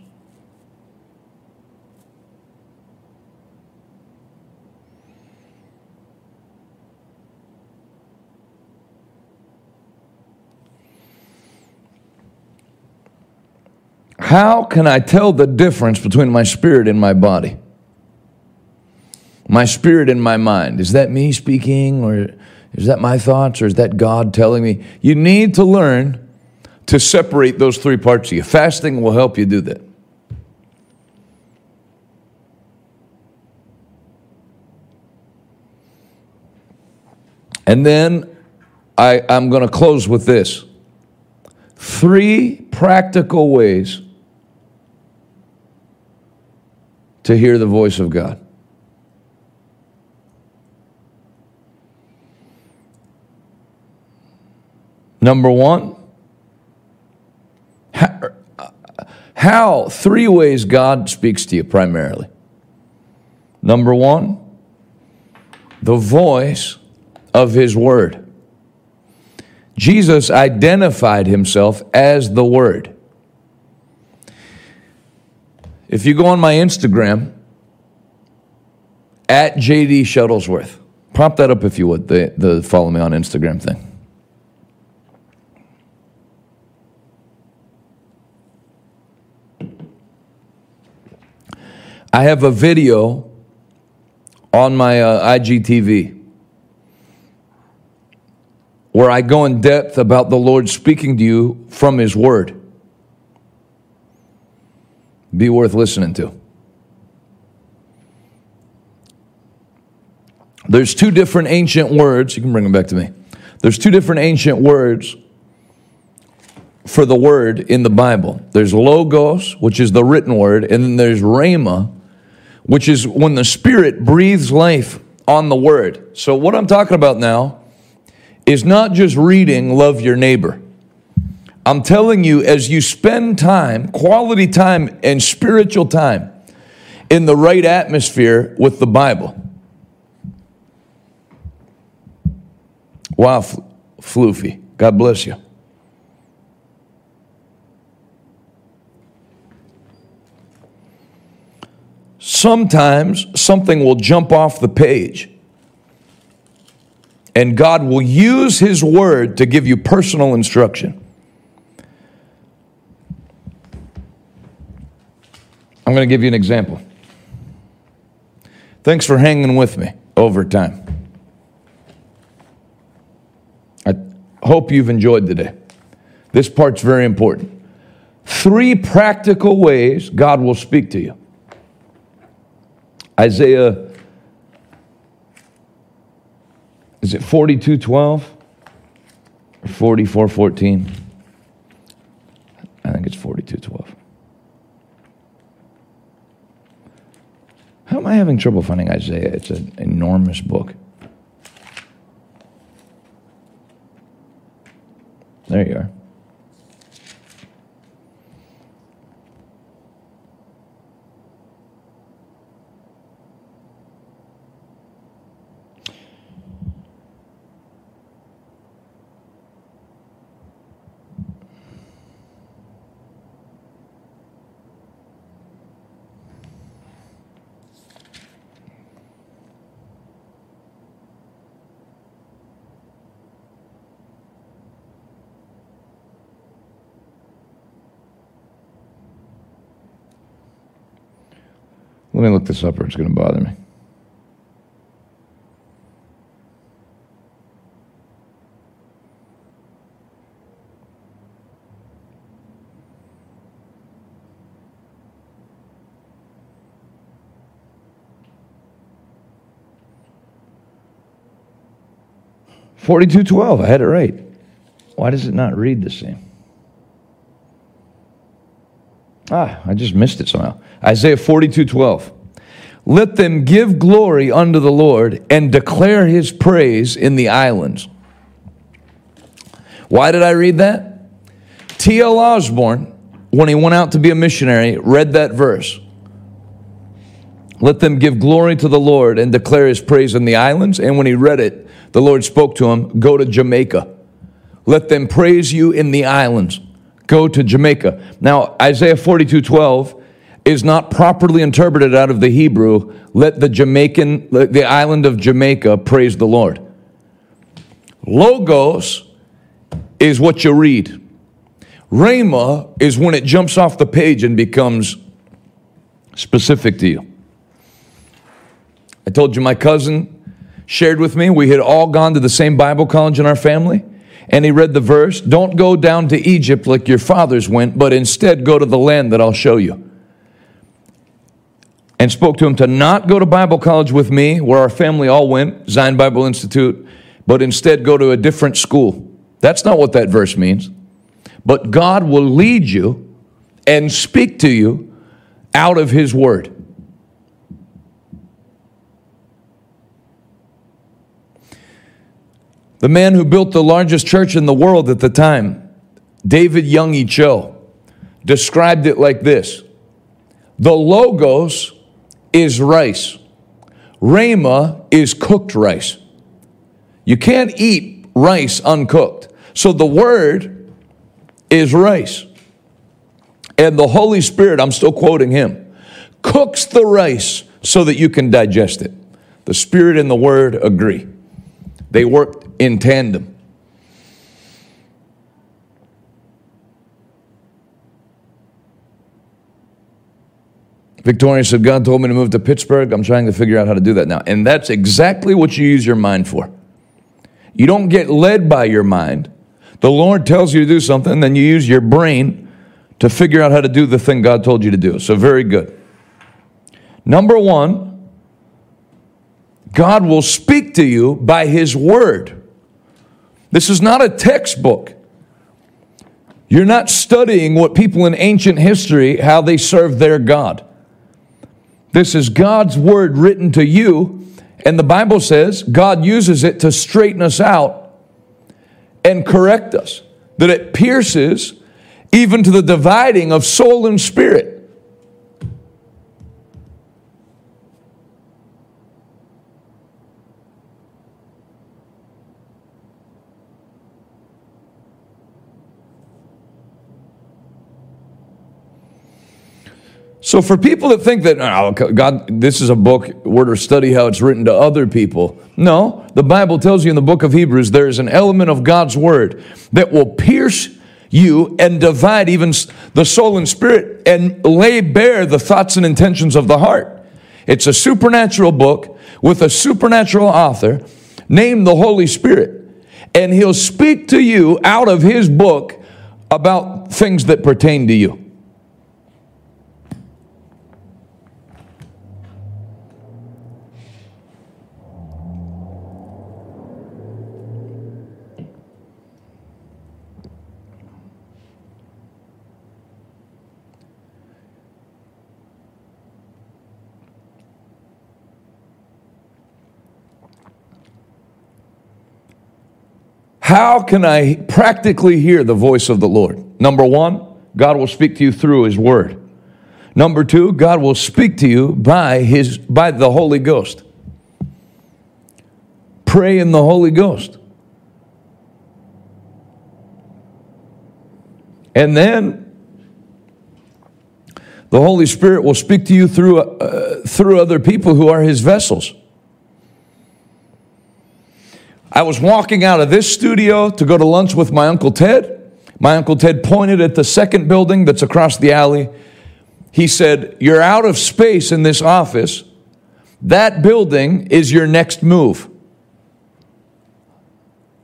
How can I tell the difference between my spirit and my body? My spirit and my mind. Is that me speaking or is that my thoughts or is that God telling me? You need to learn to separate those three parts of you. Fasting will help you do that. And then I, I'm going to close with this three practical ways to hear the voice of God. Number one, how, how, three ways God speaks to you primarily. Number one, the voice of His Word. Jesus identified Himself as the Word. If you go on my Instagram, At JD Shuttlesworth. Prompt that up if you would, the, the follow me on Instagram thing. I have a video on my uh, IGTV where I go in depth about the Lord speaking to you from His Word. Be worth listening to. There's two different ancient words. You can bring them back to me. There's two different ancient words for the word in the Bible. There's logos, which is the written word, and then there's rhema, which is when the Spirit breathes life on the word. So, what I'm talking about now is not just reading love your neighbor. I'm telling you, as you spend time, quality time, and spiritual time in the right atmosphere with the Bible. Wow, Floofy. God bless you. Sometimes something will jump off the page, and God will use His word to give you personal instruction. I'm going to give you an example. Thanks for hanging with me over time. I hope you've enjoyed today. This part's very important. Three practical ways God will speak to you. Isaiah, is it 4212 or 4414? I think it's 4212. How am I having trouble finding Isaiah? It's an enormous book. There you are. Me look this up or it's going to bother me. Forty-two twelve. I had it right. Why does it not read the same? Ah, I just missed it somehow. Isaiah 42 12. Let them give glory unto the Lord and declare his praise in the islands. Why did I read that? T.L. Osborn, when he went out to be a missionary, read that verse. Let them give glory to the Lord and declare his praise in the islands. And when he read it, the Lord spoke to him, Go to Jamaica. Let them praise you in the islands. Go to Jamaica. Now, Isaiah 42 12 is not properly interpreted out of the Hebrew, let the Jamaican, the island of Jamaica praise the Lord. Logos is what you read. Rhema is when it jumps off the page and becomes specific to you. I told you my cousin shared with me, we had all gone to the same Bible college in our family. And he read the verse, Don't go down to Egypt like your fathers went, but instead go to the land that I'll show you and spoke to him to not go to Bible college with me, where our family all went, Zion Bible Institute, but instead go to a different school. That's not what that verse means. But God will lead you and speak to you out of His Word. The man who built the largest church in the world at the time, David Yonggi Cho, described it like this The Logos is rice. Rhema is cooked rice. You can't eat rice uncooked. So the word is rice. And the Holy Spirit, I'm still quoting him, cooks the rice so that you can digest it. The Spirit and the Word agree, they work in tandem. Victoria said, God told me to move to Pittsburgh. I'm trying to figure out how to do that now. And that's exactly what you use your mind for. You don't get led by your mind. The Lord tells you to do something, then you use your brain to figure out how to do the thing God told you to do. So, very good. Number one, God will speak to you by His Word. This is not a textbook. You're not studying what people in ancient history, how they served their God. This is God's word written to you, and the Bible says God uses it to straighten us out and correct us, that it pierces even to the dividing of soul and spirit. So for people that think that oh, God, this is a book, we're to study how it's written to other people. No, the Bible tells you in the book of Hebrews there is an element of God's word that will pierce you and divide even the soul and spirit and lay bare the thoughts and intentions of the heart. It's a supernatural book with a supernatural author named the Holy Spirit. And he'll speak to you out of his book about things that pertain to you. How can I practically hear the voice of the Lord? Number one, God will speak to you through His Word. Number two, God will speak to you by His by the Holy Ghost. Pray in the Holy Ghost. And then the Holy Spirit will speak to you through, uh, through other people who are His vessels. I was walking out of this studio to go to lunch with my Uncle Ted. My Uncle Ted pointed at the second building that's across the alley. He said, You're out of space in this office. That building is your next move.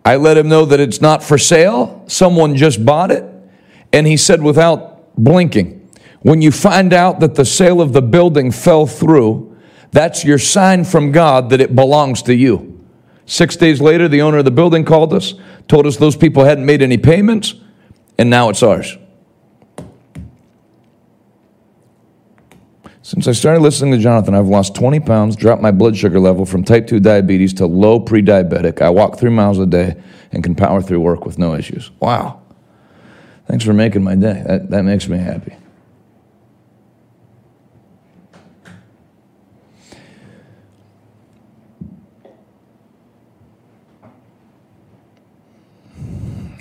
I let him know that it's not for sale. Someone just bought it. And he said, without blinking, When you find out that the sale of the building fell through, that's your sign from God that it belongs to you. Six days later, the owner of the building called us, told us those people hadn't made any payments, and now it's ours. Since I started listening to Jonathan, I've lost 20 pounds, dropped my blood sugar level from type 2 diabetes to low pre diabetic. I walk three miles a day and can power through work with no issues. Wow. Thanks for making my day. That, that makes me happy.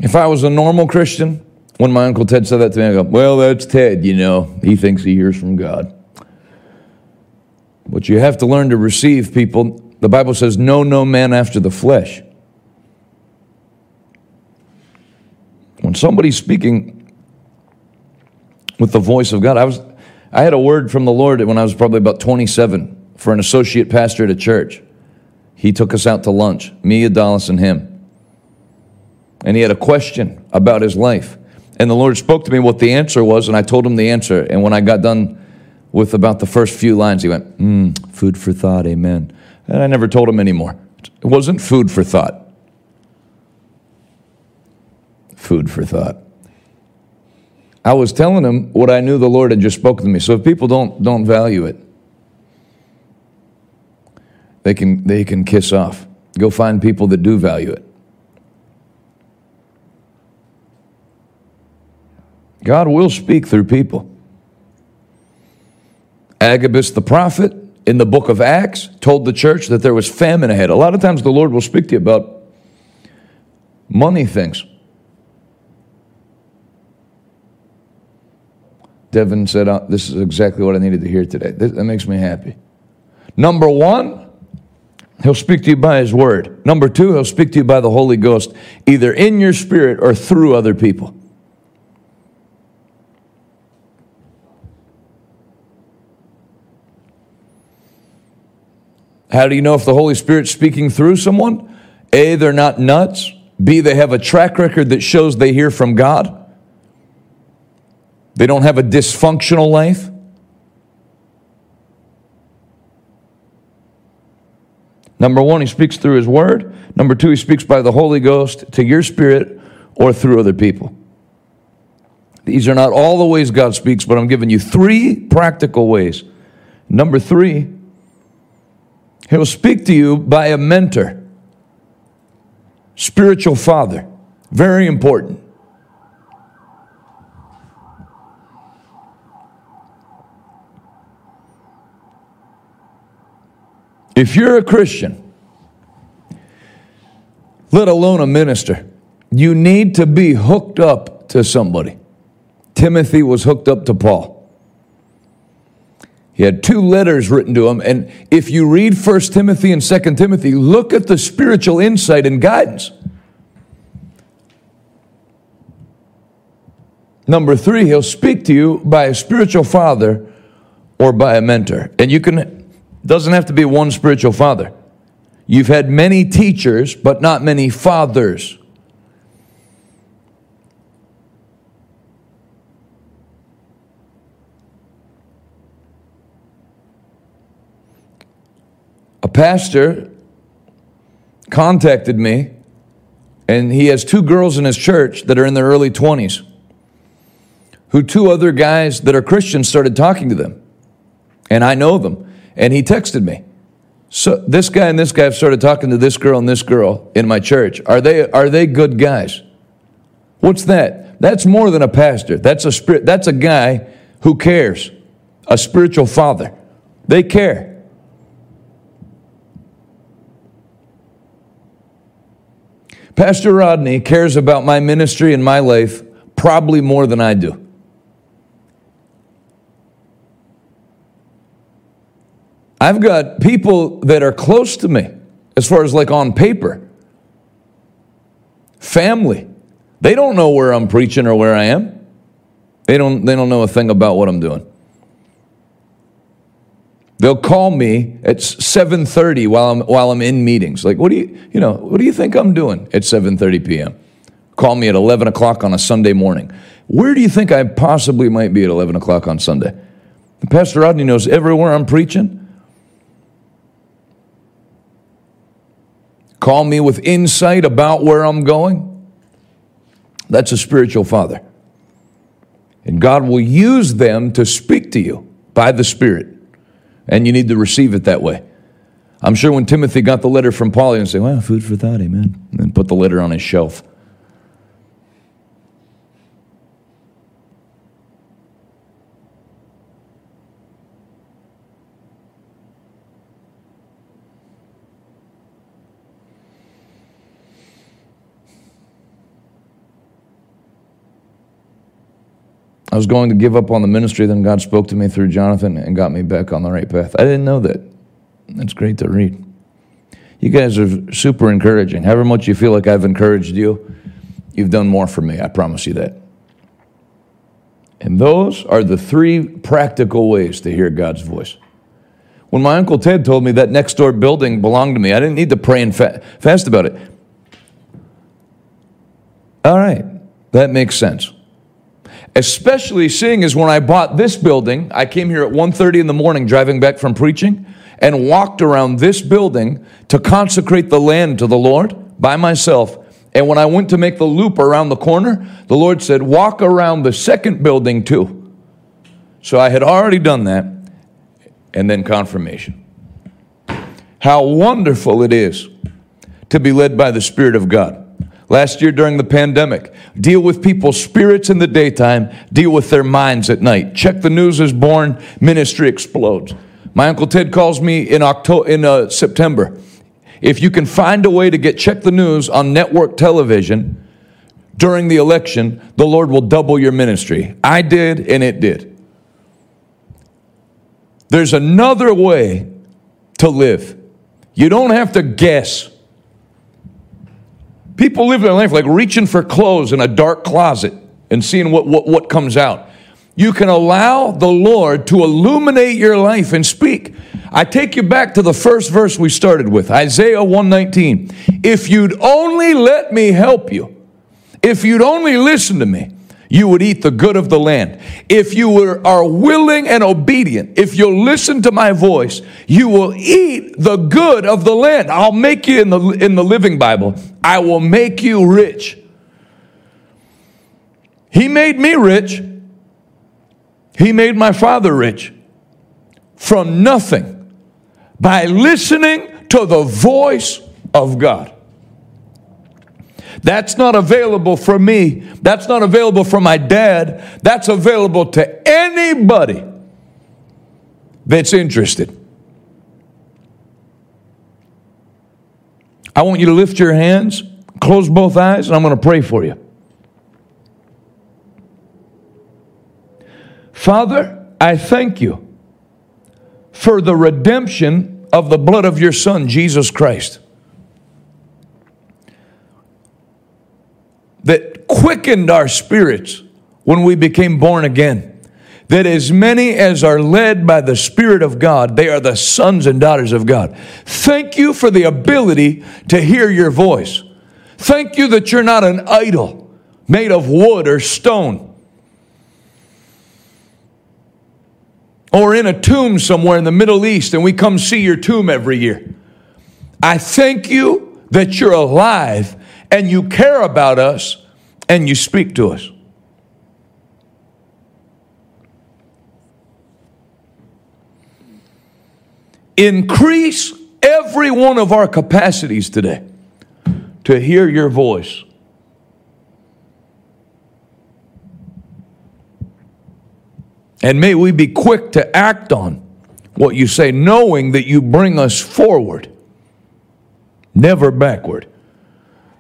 If I was a normal Christian, when my Uncle Ted said that to me, I go, Well, that's Ted, you know. He thinks he hears from God. But you have to learn to receive people. The Bible says, Know no man after the flesh. When somebody's speaking with the voice of God, I was I had a word from the Lord when I was probably about 27 for an associate pastor at a church. He took us out to lunch, me, Adalis, and him and he had a question about his life. And the Lord spoke to me what the answer was, and I told him the answer. And when I got done with about the first few lines, he went, mm, Food for thought, amen. And I never told him anymore. It wasn't food for thought. Food for thought. I was telling him what I knew the Lord had just spoken to me. So if people don't, don't value it, they can, they can kiss off. Go find people that do value it. God will speak through people. Agabus the prophet in the book of Acts told the church that there was famine ahead. A lot of times the Lord will speak to you about money things. Devin said, oh, This is exactly what I needed to hear today. That makes me happy. Number one, He'll speak to you by His Word. Number two, He'll speak to you by the Holy Ghost, either in your spirit or through other people. How do you know if the Holy Spirit's speaking through someone? A, they're not nuts. B, they have a track record that shows they hear from God. They don't have a dysfunctional life. Number one, he speaks through his word. Number two, he speaks by the Holy Ghost to your spirit or through other people. These are not all the ways God speaks, but I'm giving you three practical ways. Number three, he'll speak to you by a mentor, spiritual father. Very important. If you're a Christian, let alone a minister, you need to be hooked up to somebody. Timothy was hooked up to Paul. He had two letters written to him, and if you read 1 Timothy and 2 Timothy, look at the spiritual insight and guidance. Number three, he'll speak to you by a spiritual father or by a mentor. And you can doesn't have to be one spiritual father. You've had many teachers, but not many fathers. A pastor contacted me, and he has two girls in his church that are in their early 20s, who two other guys that are Christians started talking to them. And I know them and he texted me. So this guy and this guy have started talking to this girl and this girl in my church. Are they are they good guys? What's that? That's more than a pastor. That's a spirit that's a guy who cares. A spiritual father. They care. Pastor Rodney cares about my ministry and my life probably more than I do. I've got people that are close to me, as far as like on paper, family. They don't know where I'm preaching or where I am. They don't, they don't know a thing about what I'm doing. They'll call me at 7:30 while I'm while I'm in meetings. Like, what do you you know what do you think I'm doing at 7:30 p.m.? Call me at 11 o'clock on a Sunday morning. Where do you think I possibly might be at 11 o'clock on Sunday? Pastor Rodney knows everywhere I'm preaching. call me with insight about where I'm going. That's a spiritual father. And God will use them to speak to you by the Spirit. And you need to receive it that way. I'm sure when Timothy got the letter from Paul, he would say, Well, food for thought, amen. And put the letter on his shelf. I was going to give up on the ministry, then God spoke to me through Jonathan and got me back on the right path. I didn't know that. That's great to read. You guys are super encouraging. However much you feel like I've encouraged you, you've done more for me. I promise you that. And those are the three practical ways to hear God's voice. When my Uncle Ted told me that next door building belonged to me, I didn't need to pray and fa- fast about it. All right, that makes sense especially seeing as when I bought this building, I came here at 1:30 in the morning driving back from preaching and walked around this building to consecrate the land to the Lord by myself. And when I went to make the loop around the corner, the Lord said, "Walk around the second building too." So I had already done that and then confirmation. How wonderful it is to be led by the Spirit of God last year during the pandemic. Deal with people's spirits in the daytime, deal with their minds at night. Check the news is born, ministry explodes. My Uncle Ted calls me in, October, in uh, September. If you can find a way to get check the news on network television during the election, the Lord will double your ministry. I did, and it did. There's another way to live. You don't have to guess. People live their life like reaching for clothes in a dark closet and seeing what, what, what comes out. You can allow the Lord to illuminate your life and speak. I take you back to the first verse we started with, Isaiah 119. If you'd only let me help you, if you'd only listen to me, you would eat the good of the land. If you were, are willing and obedient, if you'll listen to my voice, you will eat the good of the land. I'll make you in the, in the Living Bible, I will make you rich. He made me rich. He made my father rich from nothing by listening to the voice of God. That's not available for me. That's not available for my dad. That's available to anybody that's interested. I want you to lift your hands, close both eyes, and I'm going to pray for you. Father, I thank you for the redemption of the blood of your Son, Jesus Christ. That quickened our spirits when we became born again. That as many as are led by the Spirit of God, they are the sons and daughters of God. Thank you for the ability to hear your voice. Thank you that you're not an idol made of wood or stone or in a tomb somewhere in the Middle East and we come see your tomb every year. I thank you that you're alive and you care about us and you speak to us. Increase every one of our capacities today to hear your voice. And may we be quick to act on what you say, knowing that you bring us forward, never backward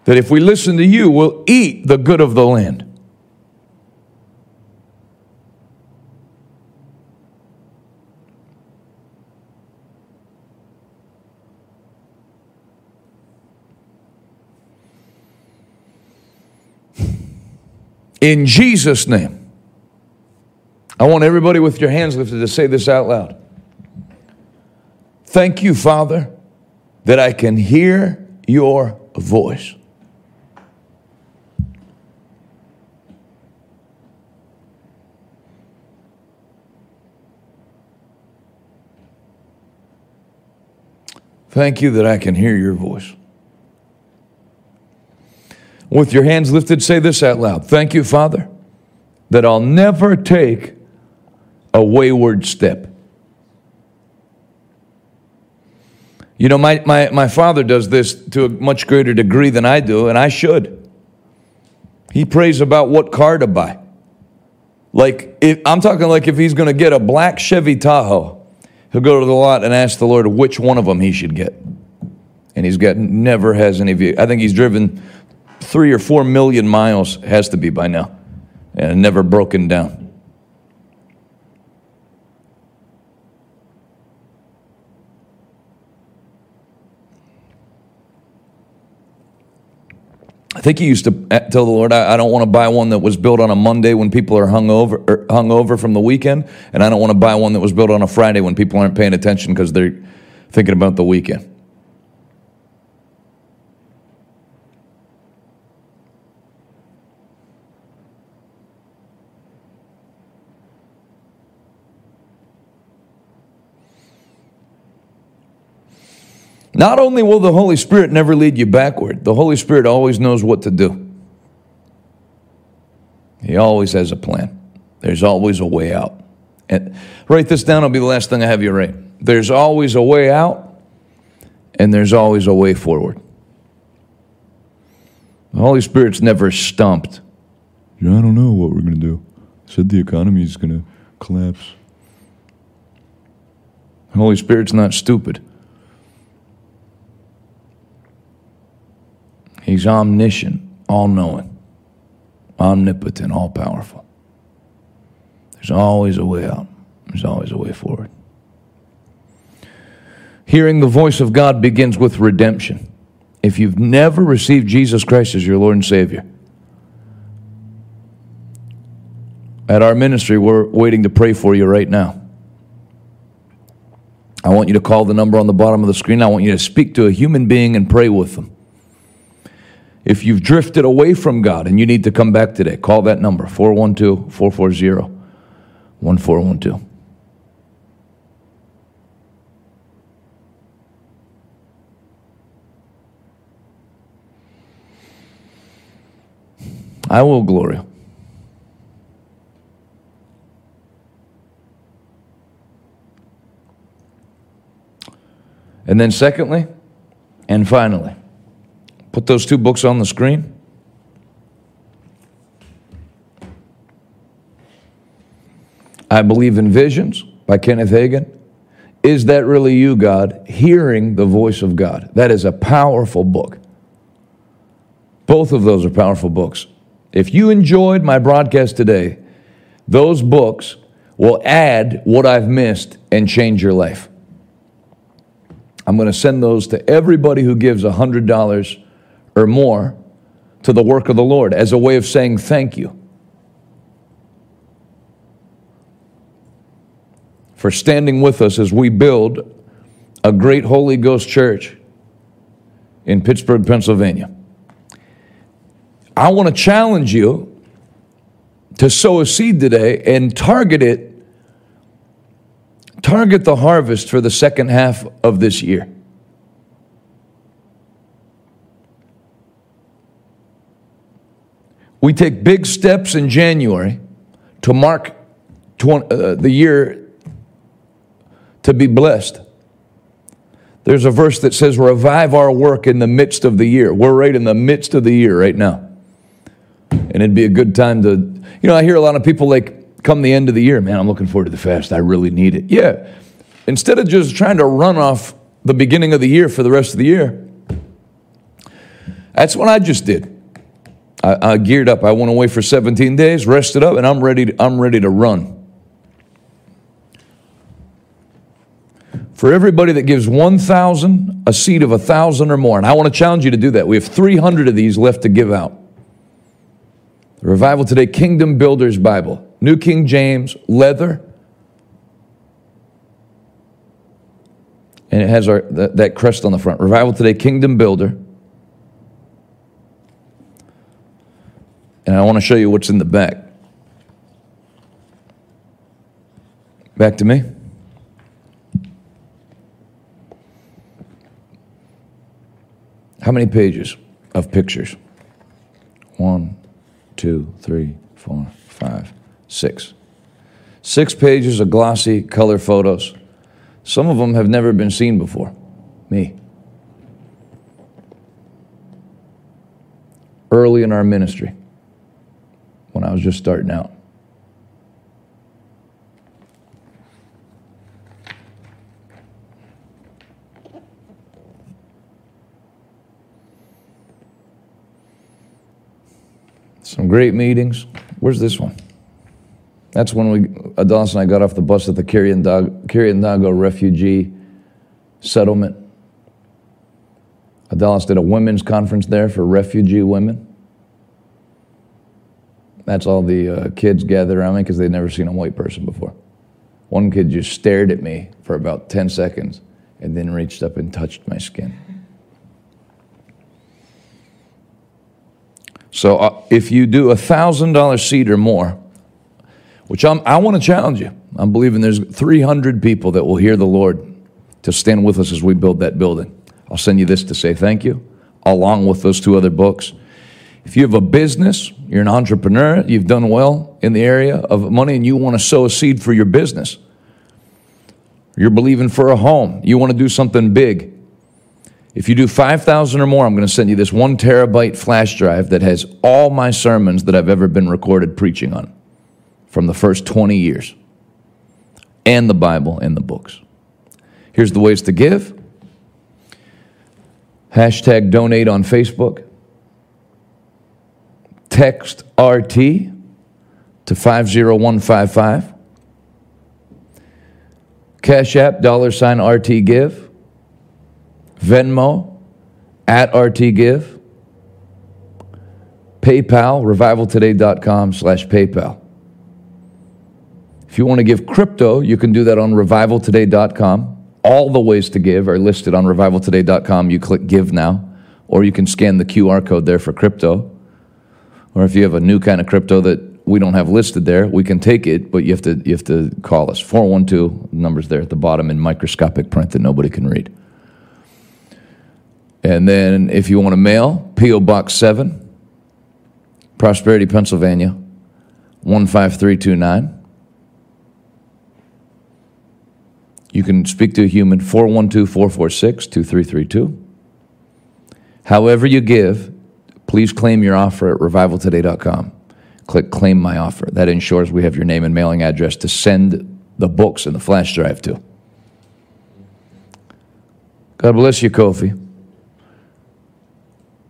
that if we listen to you, we'll eat the good of the land. In Jesus' name, I want everybody with your hands lifted to say this out loud. Thank you, Father, that I can hear your voice. Thank you that I can hear your voice. With your hands lifted, say this out loud. Thank you, Father, that I'll never take a wayward step. You know, my, my, my father does this to a much greater degree than I do, and I should. He prays about what car to buy. Like, if, I'm talking like if he's going to get a black Chevy Tahoe, he'll go to the lot and ask the Lord which one of them he should get. And he's got never has any view. I think he's driven three or four million miles, has to be by now, and never broken down. I think he used to tell the Lord, I, I don't want to buy one that was built on a Monday when people are hung over, er, hung over from the weekend, and I don't want to buy one that was built on a Friday when people aren't paying attention because they're thinking about the weekend. Not only will the Holy Spirit never lead you backward, the Holy Spirit always knows what to do. He always has a plan. There's always a way out. And write this down, it'll be the last thing I have you write. There's always a way out, and there's always a way forward. The Holy Spirit's never stumped. I don't know what we're going to do. I said the economy is going to collapse. The Holy Spirit's not stupid. He's omniscient, all knowing, omnipotent, all powerful. There's always a way out, there's always a way forward. Hearing the voice of God begins with redemption. If you've never received Jesus Christ as your Lord and Savior, at our ministry, we're waiting to pray for you right now. I want you to call the number on the bottom of the screen. I want you to speak to a human being and pray with them. If you've drifted away from God and you need to come back today, call that number 412 440 1412. I will glory. And then, secondly, and finally, put those two books on the screen. I Believe in Visions by Kenneth Hagin. Is that really you, God? Hearing the voice of God. That is a powerful book. Both of those are powerful books. If you enjoyed my broadcast today, those books will add what I've missed and change your life. I'm going to send those to everybody who gives $100 or more to the work of the Lord as a way of saying thank you for standing with us as we build a great Holy Ghost church in Pittsburgh, Pennsylvania. I want to challenge you to sow a seed today and target it Target the harvest for the second half of this year. We take big steps in January to mark 20, uh, the year to be blessed. There's a verse that says, Revive our work in the midst of the year. We're right in the midst of the year right now. And it'd be a good time to, you know, I hear a lot of people like, come the end of the year, man, I'm looking forward to the fast. I really need it. Yeah. Instead of just trying to run off the beginning of the year for the rest of the year, that's what I just did. I, I geared up. I went away for 17 days, rested up, and I'm ready. To, I'm ready to run. For everybody that gives 1,000, a seed of 1,000 or more, and I want to challenge you to do that. We have 300 of these left to give out. The Revival Today Kingdom Builders Bible. New King James, leather. And it has our, that, that crest on the front. Revival Today, Kingdom Builder. And I want to show you what's in the back. Back to me. How many pages of pictures? One, two, three, four, five, Six. Six pages of glossy color photos. Some of them have never been seen before. Me. Early in our ministry, when I was just starting out. Some great meetings. Where's this one? That's when we, Adalis and I got off the bus at the Kiryandongo refugee settlement. Adalis did a women's conference there for refugee women. That's all the uh, kids gathered around me because they'd never seen a white person before. One kid just stared at me for about 10 seconds and then reached up and touched my skin. So uh, if you do a $1,000 seed or more, which I'm, i want to challenge you. I'm believing there's 300 people that will hear the Lord to stand with us as we build that building. I'll send you this to say thank you, along with those two other books. If you have a business, you're an entrepreneur, you've done well in the area of money, and you want to sow a seed for your business, you're believing for a home, you want to do something big. If you do 5,000 or more, I'm going to send you this one terabyte flash drive that has all my sermons that I've ever been recorded preaching on from the first 20 years and the Bible and the books. Here's the ways to give. Hashtag donate on Facebook. Text RT to 50155. Cash App, dollar sign RT give. Venmo at RT Give. PayPal, revivaltoday.com slash PayPal. If you want to give crypto, you can do that on revivaltoday.com. All the ways to give are listed on revivaltoday.com. You click give now, or you can scan the QR code there for crypto. Or if you have a new kind of crypto that we don't have listed there, we can take it, but you have to you have to call us. 412 numbers there at the bottom in microscopic print that nobody can read. And then if you want to mail, P.O. Box 7, Prosperity, Pennsylvania, 15329. You can speak to a human, 412 446 2332. However, you give, please claim your offer at revivaltoday.com. Click Claim My Offer. That ensures we have your name and mailing address to send the books and the flash drive to. God bless you, Kofi.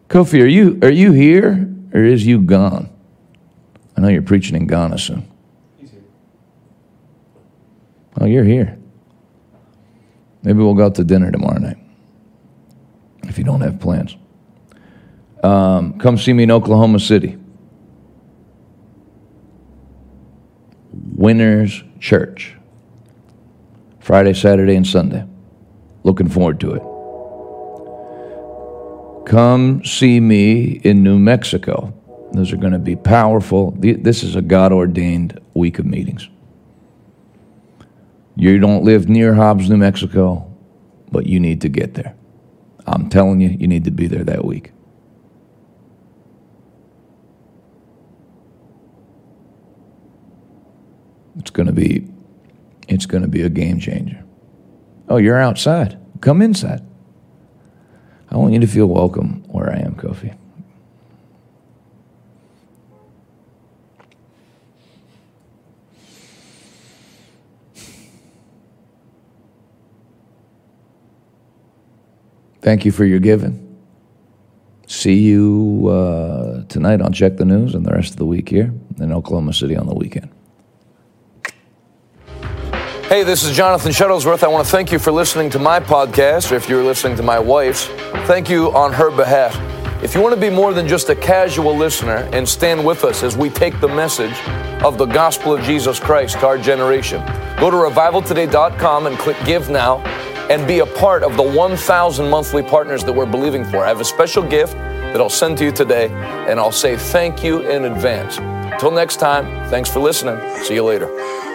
Kofi, are you, are you here or is you gone? I know you're preaching in Ghana soon. He's here. Oh, you're here. Maybe we'll go out to dinner tomorrow night if you don't have plans. Um, come see me in Oklahoma City. Winners Church. Friday, Saturday, and Sunday. Looking forward to it. Come see me in New Mexico. Those are going to be powerful. This is a God ordained week of meetings. You don't live near Hobbs, New Mexico, but you need to get there. I'm telling you, you need to be there that week. It's going to be it's going to be a game changer. Oh, you're outside. Come inside. I want you to feel welcome where I am, Kofi. Thank you for your giving. See you uh, tonight on Check the News and the rest of the week here in Oklahoma City on the weekend. Hey, this is Jonathan Shuttlesworth. I want to thank you for listening to my podcast, or if you're listening to my wife's, thank you on her behalf. If you want to be more than just a casual listener and stand with us as we take the message of the gospel of Jesus Christ to our generation, go to revivaltoday.com and click Give Now and be a part of the 1,000 monthly partners that we're believing for. I have a special gift that I'll send to you today, and I'll say thank you in advance. Until next time, thanks for listening. See you later.